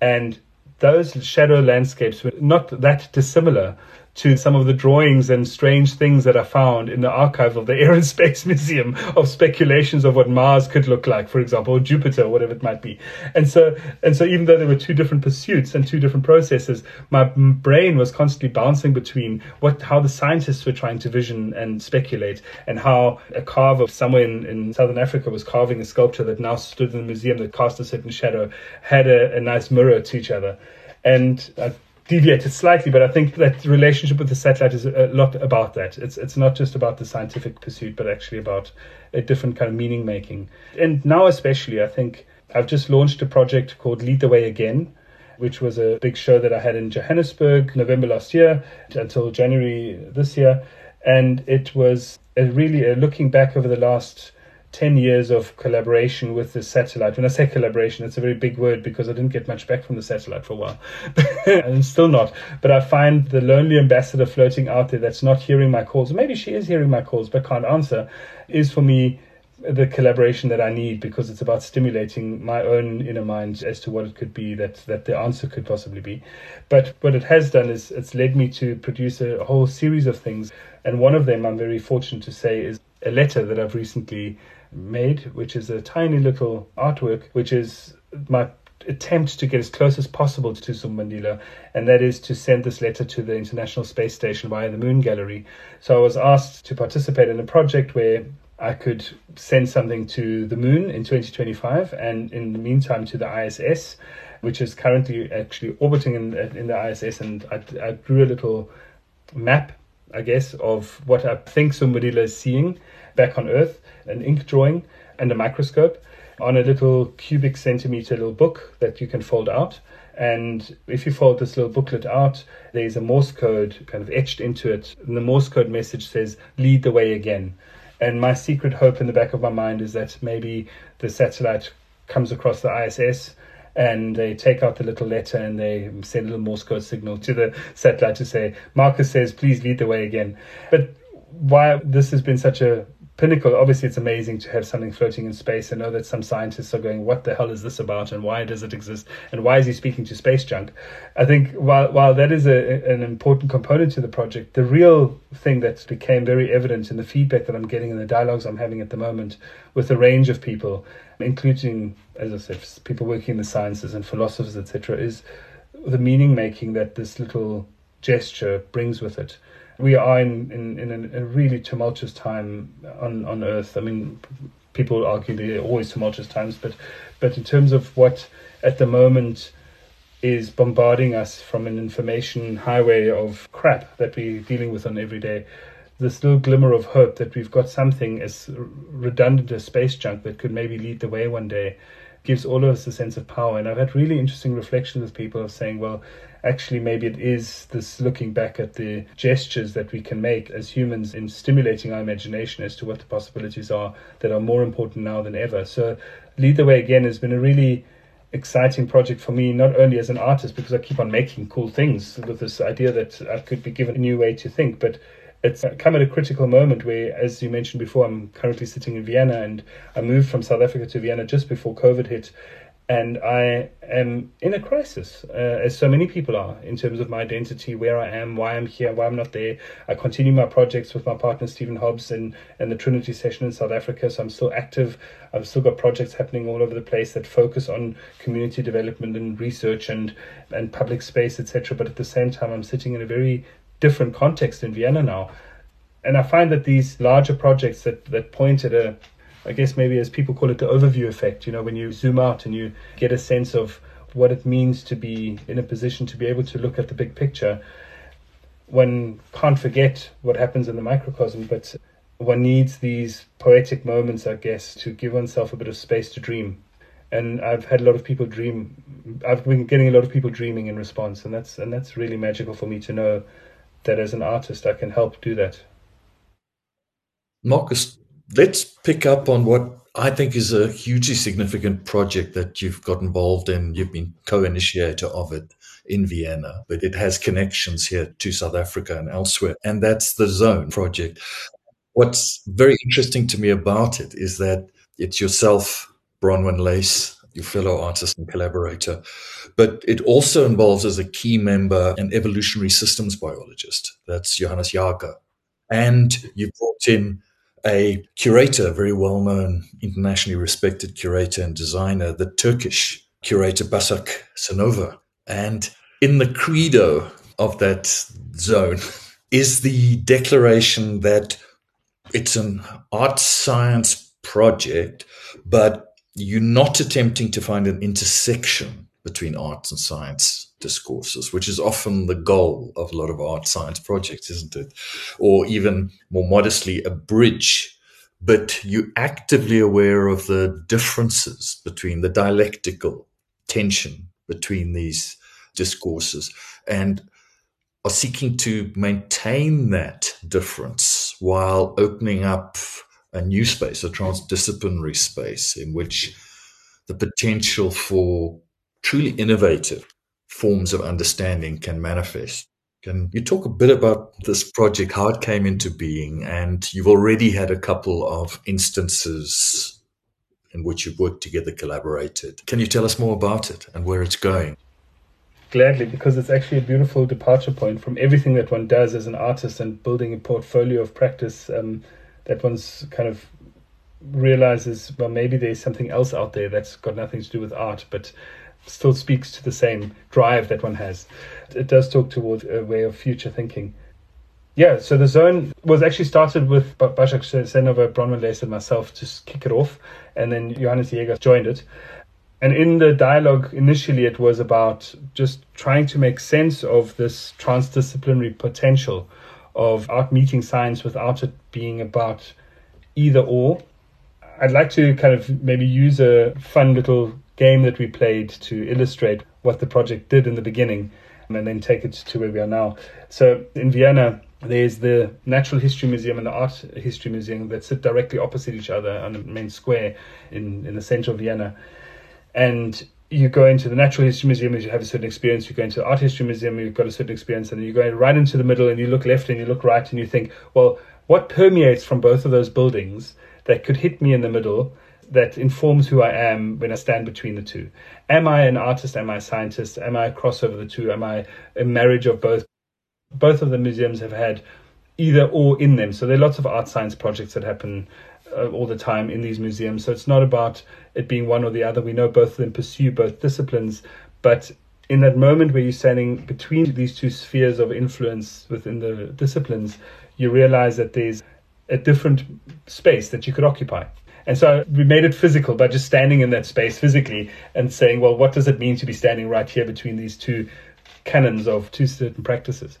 and those shadow landscapes were not that dissimilar to some of the drawings and strange things that are found in the archive of the Air and Space Museum of speculations of what Mars could look like, for example, or Jupiter, whatever it might be. And so, and so, even though there were two different pursuits and two different processes, my brain was constantly bouncing between what, how the scientists were trying to vision and speculate, and how a carver somewhere in, in southern Africa was carving a sculpture that now stood in the museum that cast a certain shadow, had a, a nice mirror to each other. And I deviated slightly, but I think that relationship with the satellite is a lot about that. It's it's not just about the scientific pursuit, but actually about a different kind of meaning making. And now, especially, I think I've just launched a project called Lead the Way Again, which was a big show that I had in Johannesburg November last year until January this year, and it was a really a looking back over the last 10 years of collaboration with the satellite. When I say collaboration, it's a very big word because I didn't get much back from the satellite for a while. and still not. But I find the lonely ambassador floating out there that's not hearing my calls, maybe she is hearing my calls but can't answer, is for me the collaboration that I need because it's about stimulating my own inner mind as to what it could be that that the answer could possibly be. But what it has done is it's led me to produce a whole series of things, and one of them I'm very fortunate to say is a letter that I've recently made, which is a tiny little artwork, which is my attempt to get as close as possible to Sumbandila, and that is to send this letter to the International Space Station via the Moon Gallery. So I was asked to participate in a project where I could send something to the moon in 2025, and in the meantime to the ISS, which is currently actually orbiting in, in the ISS. And I, I drew a little map, I guess, of what I think Sumbandila is seeing back on Earth an ink drawing and a microscope on a little cubic centimeter little book that you can fold out. And if you fold this little booklet out, there's a Morse code kind of etched into it. And the Morse code message says, lead the way again. And my secret hope in the back of my mind is that maybe the satellite comes across the ISS and they take out the little letter and they send a little Morse code signal to the satellite to say, Marcus says, please lead the way again. But why this has been such a pinnacle obviously it's amazing to have something floating in space and know that some scientists are going what the hell is this about? And why does it exist? And why is he speaking to space junk? I think while while that is a, an important component to the project the real thing that became very evident in the feedback that i'm getting in the dialogues i'm having at the moment with a range of people including as i said people working in the sciences and philosophers etc is the meaning making that this little gesture brings with it we are in, in, in a, really tumultuous time on, on Earth. I mean, people argue there are always tumultuous times, but but in terms of what at the moment is bombarding us from an information highway of crap that we're dealing with on every day, this little glimmer of hope that we've got something as redundant as space junk that could maybe lead the way one day gives all of us a sense of power. And I've had really interesting reflections with people of saying, well, actually maybe it is this looking back at the gestures that we can make as humans in stimulating our imagination as to what the possibilities are that are more important now than ever. So Lead the Way Again has been a really exciting project for me, not only as an artist, because I keep on making cool things with this idea that I could be given a new way to think, but it's come at a critical moment where, as you mentioned before, I'm currently sitting in Vienna and I moved from South Africa to Vienna just before COVID hit. And I am in a crisis, uh, as so many people are, in terms of my identity, where I am, why I'm here, why I'm not there. I continue my projects with my partner Stephen Hobbs and, and the Trinity session in South Africa, so I'm still active. I've still got projects happening all over the place that focus on community development and research and, and public space, etc. But at the same time, I'm sitting in a very different context in Vienna now. And I find that these larger projects that, that point at a I guess maybe as people call it the overview effect, you know, when you zoom out and you get a sense of what it means to be in a position to be able to look at the big picture, one can't forget what happens in the microcosm, but one needs these poetic moments, I guess, to give oneself a bit of space to dream. And I've had a lot of people dream. I've been getting a lot of people dreaming in response, and that's and that's really magical for me to know that as an artist I can help do that. Marcus, let's pick up on what I think is a hugely significant project that you've got involved in. You've been co-initiator of it in Vienna, but it has connections here to South Africa and elsewhere. And that's the Zone project. What's very interesting to me about it is that it's yourself, Bronwyn Lace, your fellow artist and collaborator, but it also involves as a key member an evolutionary systems biologist. That's Johannes Jaeger. And you brought in a curator, a very well known, internationally respected curator and designer, the Turkish curator Basak Senova. And in the credo of that zone is the declaration that it's an art science project, but you're not attempting to find an intersection between arts and science discourses, which is often the goal of a lot of art science projects, isn't it? Or even more modestly, a bridge. But you're actively aware of the differences between the dialectical tension between these discourses and are seeking to maintain that difference while opening up a new space, a transdisciplinary space in which the potential for truly innovative forms of understanding can manifest. Can you talk a bit about this project, how it came into being? And you've already had a couple of instances in which you've worked together, collaborated. Can you tell us more about it and where it's going? Gladly, because it's actually a beautiful departure point from everything that one does as an artist and building a portfolio of practice um, that one's kind of realizes, well, maybe there's something else out there that's got nothing to do with art, but still speaks to the same drive that one has. It does talk towards a way of future thinking. Yeah, so the zone was actually started with Basak Senova, Bronwyn Lace, and myself to kick it off, and then Johannes Jaeger joined it. And in the dialogue, initially, it was about just trying to make sense of this transdisciplinary potential of art meeting science without it being about either or. I'd like to kind of maybe use a fun little game that we played to illustrate what the project did in the beginning and then take it to where we are now. So in Vienna, there's the Natural History Museum and the Art History Museum that sit directly opposite each other on the main square in, in the center of Vienna. And you go into the Natural History Museum and you have a certain experience. You go into the Art History Museum, you've got a certain experience, and you go right into the middle and you look left and you look right and you think, well, what permeates from both of those buildings that could hit me in the middle that informs who I am when I stand between the two. Am I an artist? Am I a scientist? Am I a crossover the two? Am I a marriage of both? Both of the museums have had either or in them. So there are lots of art science projects that happen uh, all the time in these museums. So it's not about it being one or the other. We know both of them pursue both disciplines, but in that moment where you're standing between these two spheres of influence within the disciplines, you realize that there's a different space that you could occupy. And so we made it physical by just standing in that space physically and saying, well, what does it mean to be standing right here between these two canons of two certain practices?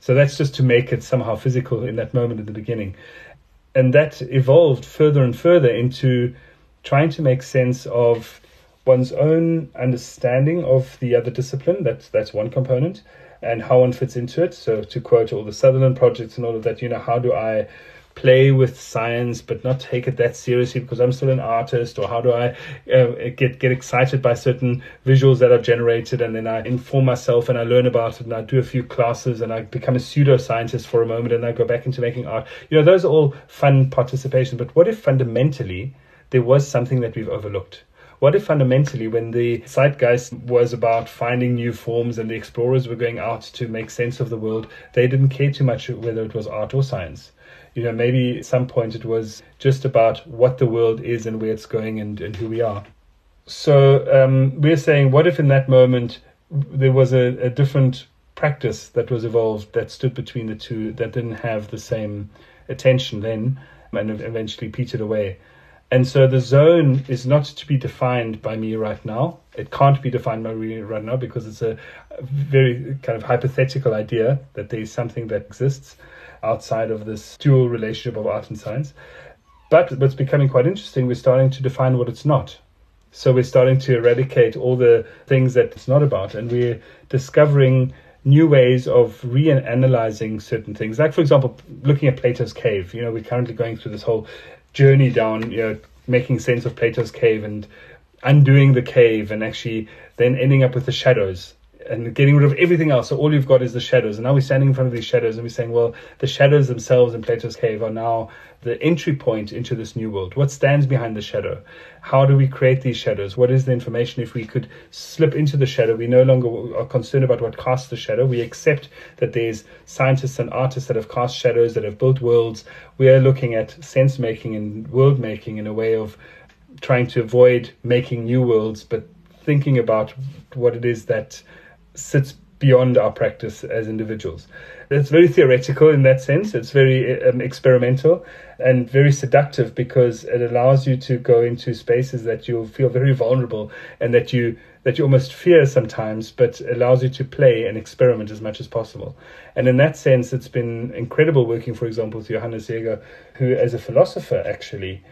So that's just to make it somehow physical in that moment at the beginning. And that evolved further and further into trying to make sense of one's own understanding of the other discipline. That's that's one component, and how one fits into it. So to quote all the Sutherland projects and all of that, you know, how do I play with science but not take it that seriously because I'm still an artist or how do I uh, get get excited by certain visuals that are generated and then I inform myself and I learn about it and I do a few classes and I become a pseudoscientist for a moment and I go back into making art you know those are all fun participation but what if fundamentally there was something that we've overlooked what if fundamentally, when the zeitgeist was about finding new forms and the explorers were going out to make sense of the world, they didn't care too much whether it was art or science? You know, maybe at some point it was just about what the world is and where it's going and, and who we are. So um, we're saying, what if in that moment there was a, a different practice that was evolved that stood between the two that didn't have the same attention then and eventually petered away. And so the zone is not to be defined by me right now. It can't be defined by me right now because it's a very kind of hypothetical idea that there is something that exists outside of this dual relationship of art and science. But what's becoming quite interesting, we're starting to define what it's not. So we're starting to eradicate all the things that it's not about, and we're discovering new ways of reanalyzing certain things. Like, for example, looking at Plato's cave. You know, we're currently going through this whole journey down, you know, making sense of Plato's cave and undoing the cave and actually then ending up with the shadows and getting rid of everything else. So all you've got is the shadows. And now we're standing in front of these shadows and we're saying, well, the shadows themselves in Plato's cave are now the entry point into this new world. What stands behind the shadow? How do we create these shadows? What is the information if we could slip into the shadow? We no longer are concerned about what casts the shadow. We accept that there's scientists and artists that have cast shadows, that have built worlds. We are looking at sense making and world making in a way of trying to avoid making new worlds, but thinking about what it is that sits beyond our practice as individuals. It's very theoretical in that sense. It's very um, experimental and very seductive because it allows you to go into spaces that you feel very vulnerable and that you that you almost fear sometimes, but allows you to play and experiment as much as possible. And in that sense, it's been incredible working, for example, with Johannes Jaeger, who, as a philosopher, actually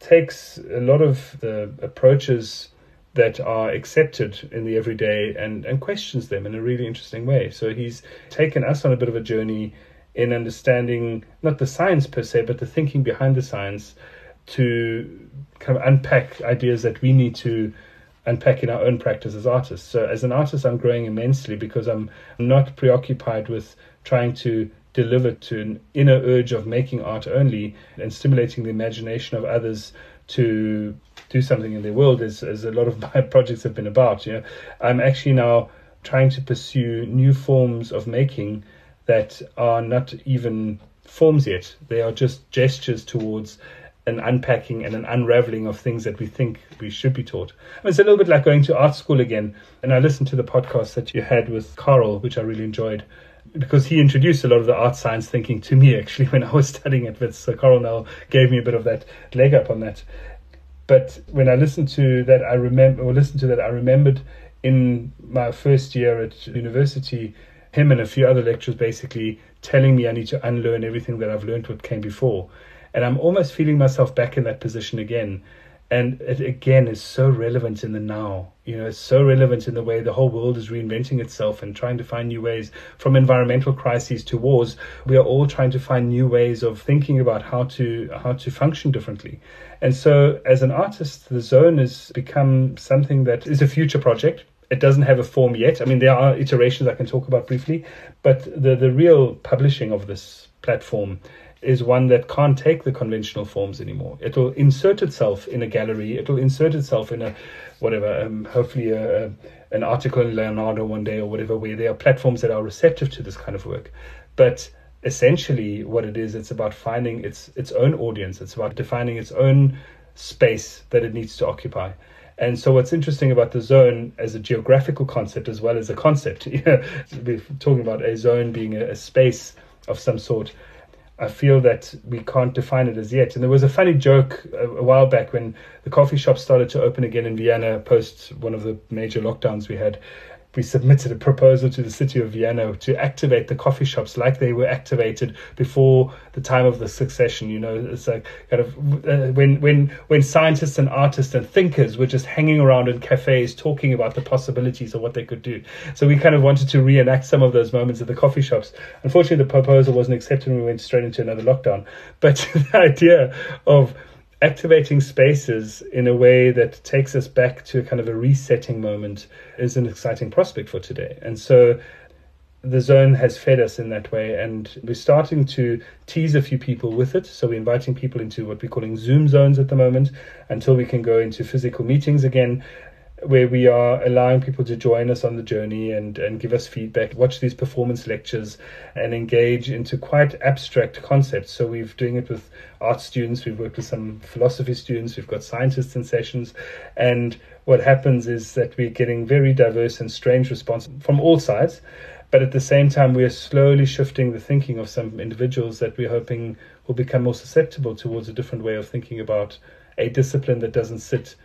takes a lot of the approaches that are accepted in the everyday and, and questions them in a really interesting way. So he's taken us on a bit of a journey in understanding not the science per se, but the thinking behind the science to kind of unpack ideas that we need to unpack in our own practice as artists. So as an artist, I'm growing immensely because I'm not preoccupied with trying to deliver to an inner urge of making art only and stimulating the imagination of others to do something in their world, as, as a lot of my projects have been about. Know, I'm actually now trying to pursue new forms of making that are not even forms yet. They are just gestures towards an unpacking and an unraveling of things that we think we should be taught. It's a little bit like going to art school again. And I listened to the podcast that you had with Carl, which I really enjoyed because he introduced a lot of the art science thinking to me actually when I was studying at Wits. So Carl now gave me a bit of that leg up on that. But when I listened to that, I remember or listened to that, I remembered in my first year at university, him and a few other lecturers basically telling me I need to unlearn everything that I've learned what came before. And I'm almost feeling myself back in that position again and it again is so relevant in the now. You know it's so relevant in the way the whole world is reinventing itself and trying to find new ways from environmental crises to wars we are all trying to find new ways of thinking about how to how to function differently. And so as an artist the zone has become something that is a future project. It doesn't have a form yet. I mean there are iterations i can talk about briefly but the the real publishing of this platform is one that can't take the conventional forms anymore. It'll insert itself in a gallery. It'll insert itself in a whatever, um, hopefully a, a, an article in Leonardo one day or whatever, where there are platforms that are receptive to this kind of work. But essentially, what it is, it's about finding its its own audience. It's about defining its own space that it needs to occupy. And so, what's interesting about the zone as a geographical concept as well as a concept, we're talking about a zone being a, a space of some sort I feel that we can't define it as yet. And there was a funny joke a, a, while back when the coffee shops started to open again in Vienna post one of the major lockdowns we had we submitted a proposal to the city of Vienna to activate the coffee shops like they were activated before the time of the Secession. You know, it's like kind of uh, when when when scientists and artists and thinkers were just hanging around in cafes talking about the possibilities of what they could do. So we kind of wanted to reenact some of those moments at the coffee shops. Unfortunately, the proposal wasn't accepted, and we went straight into another lockdown. But the idea of activating spaces in a way that takes us back to kind of a resetting moment is an exciting prospect for today. And so the zone has fed us in that way, and we're starting to tease a few people with it. So we're inviting people into what we're calling Zoom zones at the moment until we can go into physical meetings again where we are allowing people to join us on the journey and, and give us feedback, watch these performance lectures, and engage into quite abstract concepts. So we're doing it with art students, we've worked with some philosophy students, we've got scientists in sessions, and what happens is that we're getting very diverse and strange responses from all sides. But at the same time, we are slowly shifting the thinking of some individuals that we're hoping will become more susceptible towards a different way of thinking about a discipline that doesn't sit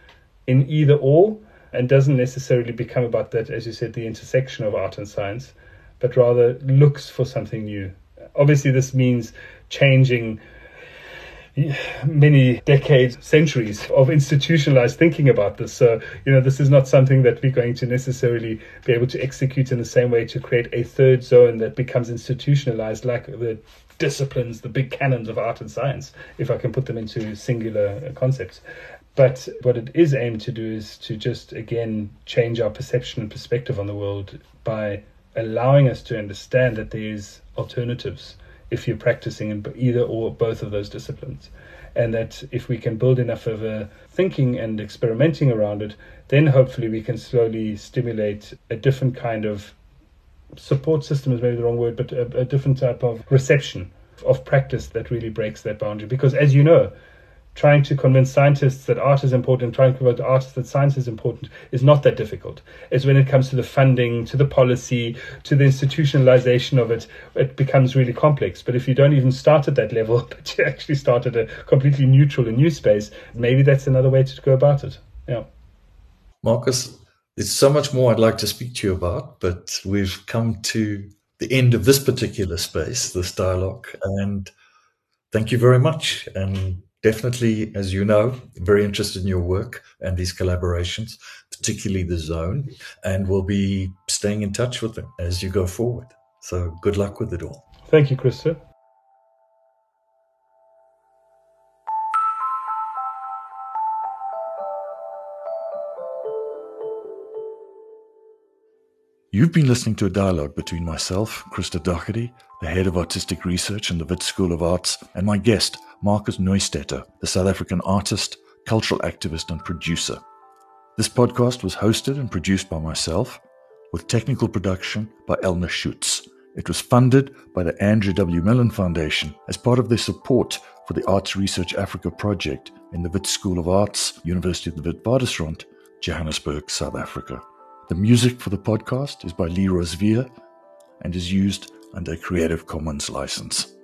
in either or and doesn't necessarily become about that, as you said, the intersection of art and science, but rather looks for something new. Obviously, this means changing many decades, centuries of institutionalized thinking about this. So, you know, this is not something that we're going to necessarily be able to execute in the same way to create a third zone that becomes institutionalized like the disciplines, the big canons of art and science, if I can put them into singular concepts. But what it is aimed to do is to just, again, change our perception and perspective on the world by allowing us to understand that there is alternatives if you're practicing in either or both of those disciplines. And that if we can build enough of a thinking and experimenting around it, then hopefully we can slowly stimulate a different kind of support system is maybe the wrong word, but a, a different type of reception of practice that really breaks that boundary. Because as you know, trying to convince scientists that art is important, trying to convince artists that science is important is not that difficult. It's when it comes to the funding, to the policy, to the institutionalization of it, it becomes really complex. But if you don't even start at that level, but you actually start at a completely neutral and new space, maybe that's another way to go about it. Yeah. Marcus, there's so much more I'd like to speak to you about, but we've come to the end of this particular space, this dialogue, and thank you very much. And definitely, as you know, very interested in your work and these collaborations, particularly the zone, and we'll be staying in touch with them as you go forward. So good luck with it all. Thank you, Christo. You've been listening to a dialogue between myself, Christo Doherty, the head of artistic research in the Wits School of Arts, and my guest, Marcus Neustetter, the South African artist, cultural activist, and producer. This podcast was hosted and produced by myself, with technical production by Elna Schutz. It was funded by the Andrew W. Mellon Foundation as part of their support for the Arts Research Africa project in the Wits School of Arts, University of the Witwatersrand, Johannesburg, South Africa. The music for the podcast is by Leroy Zvier and is used under a Creative Commons license.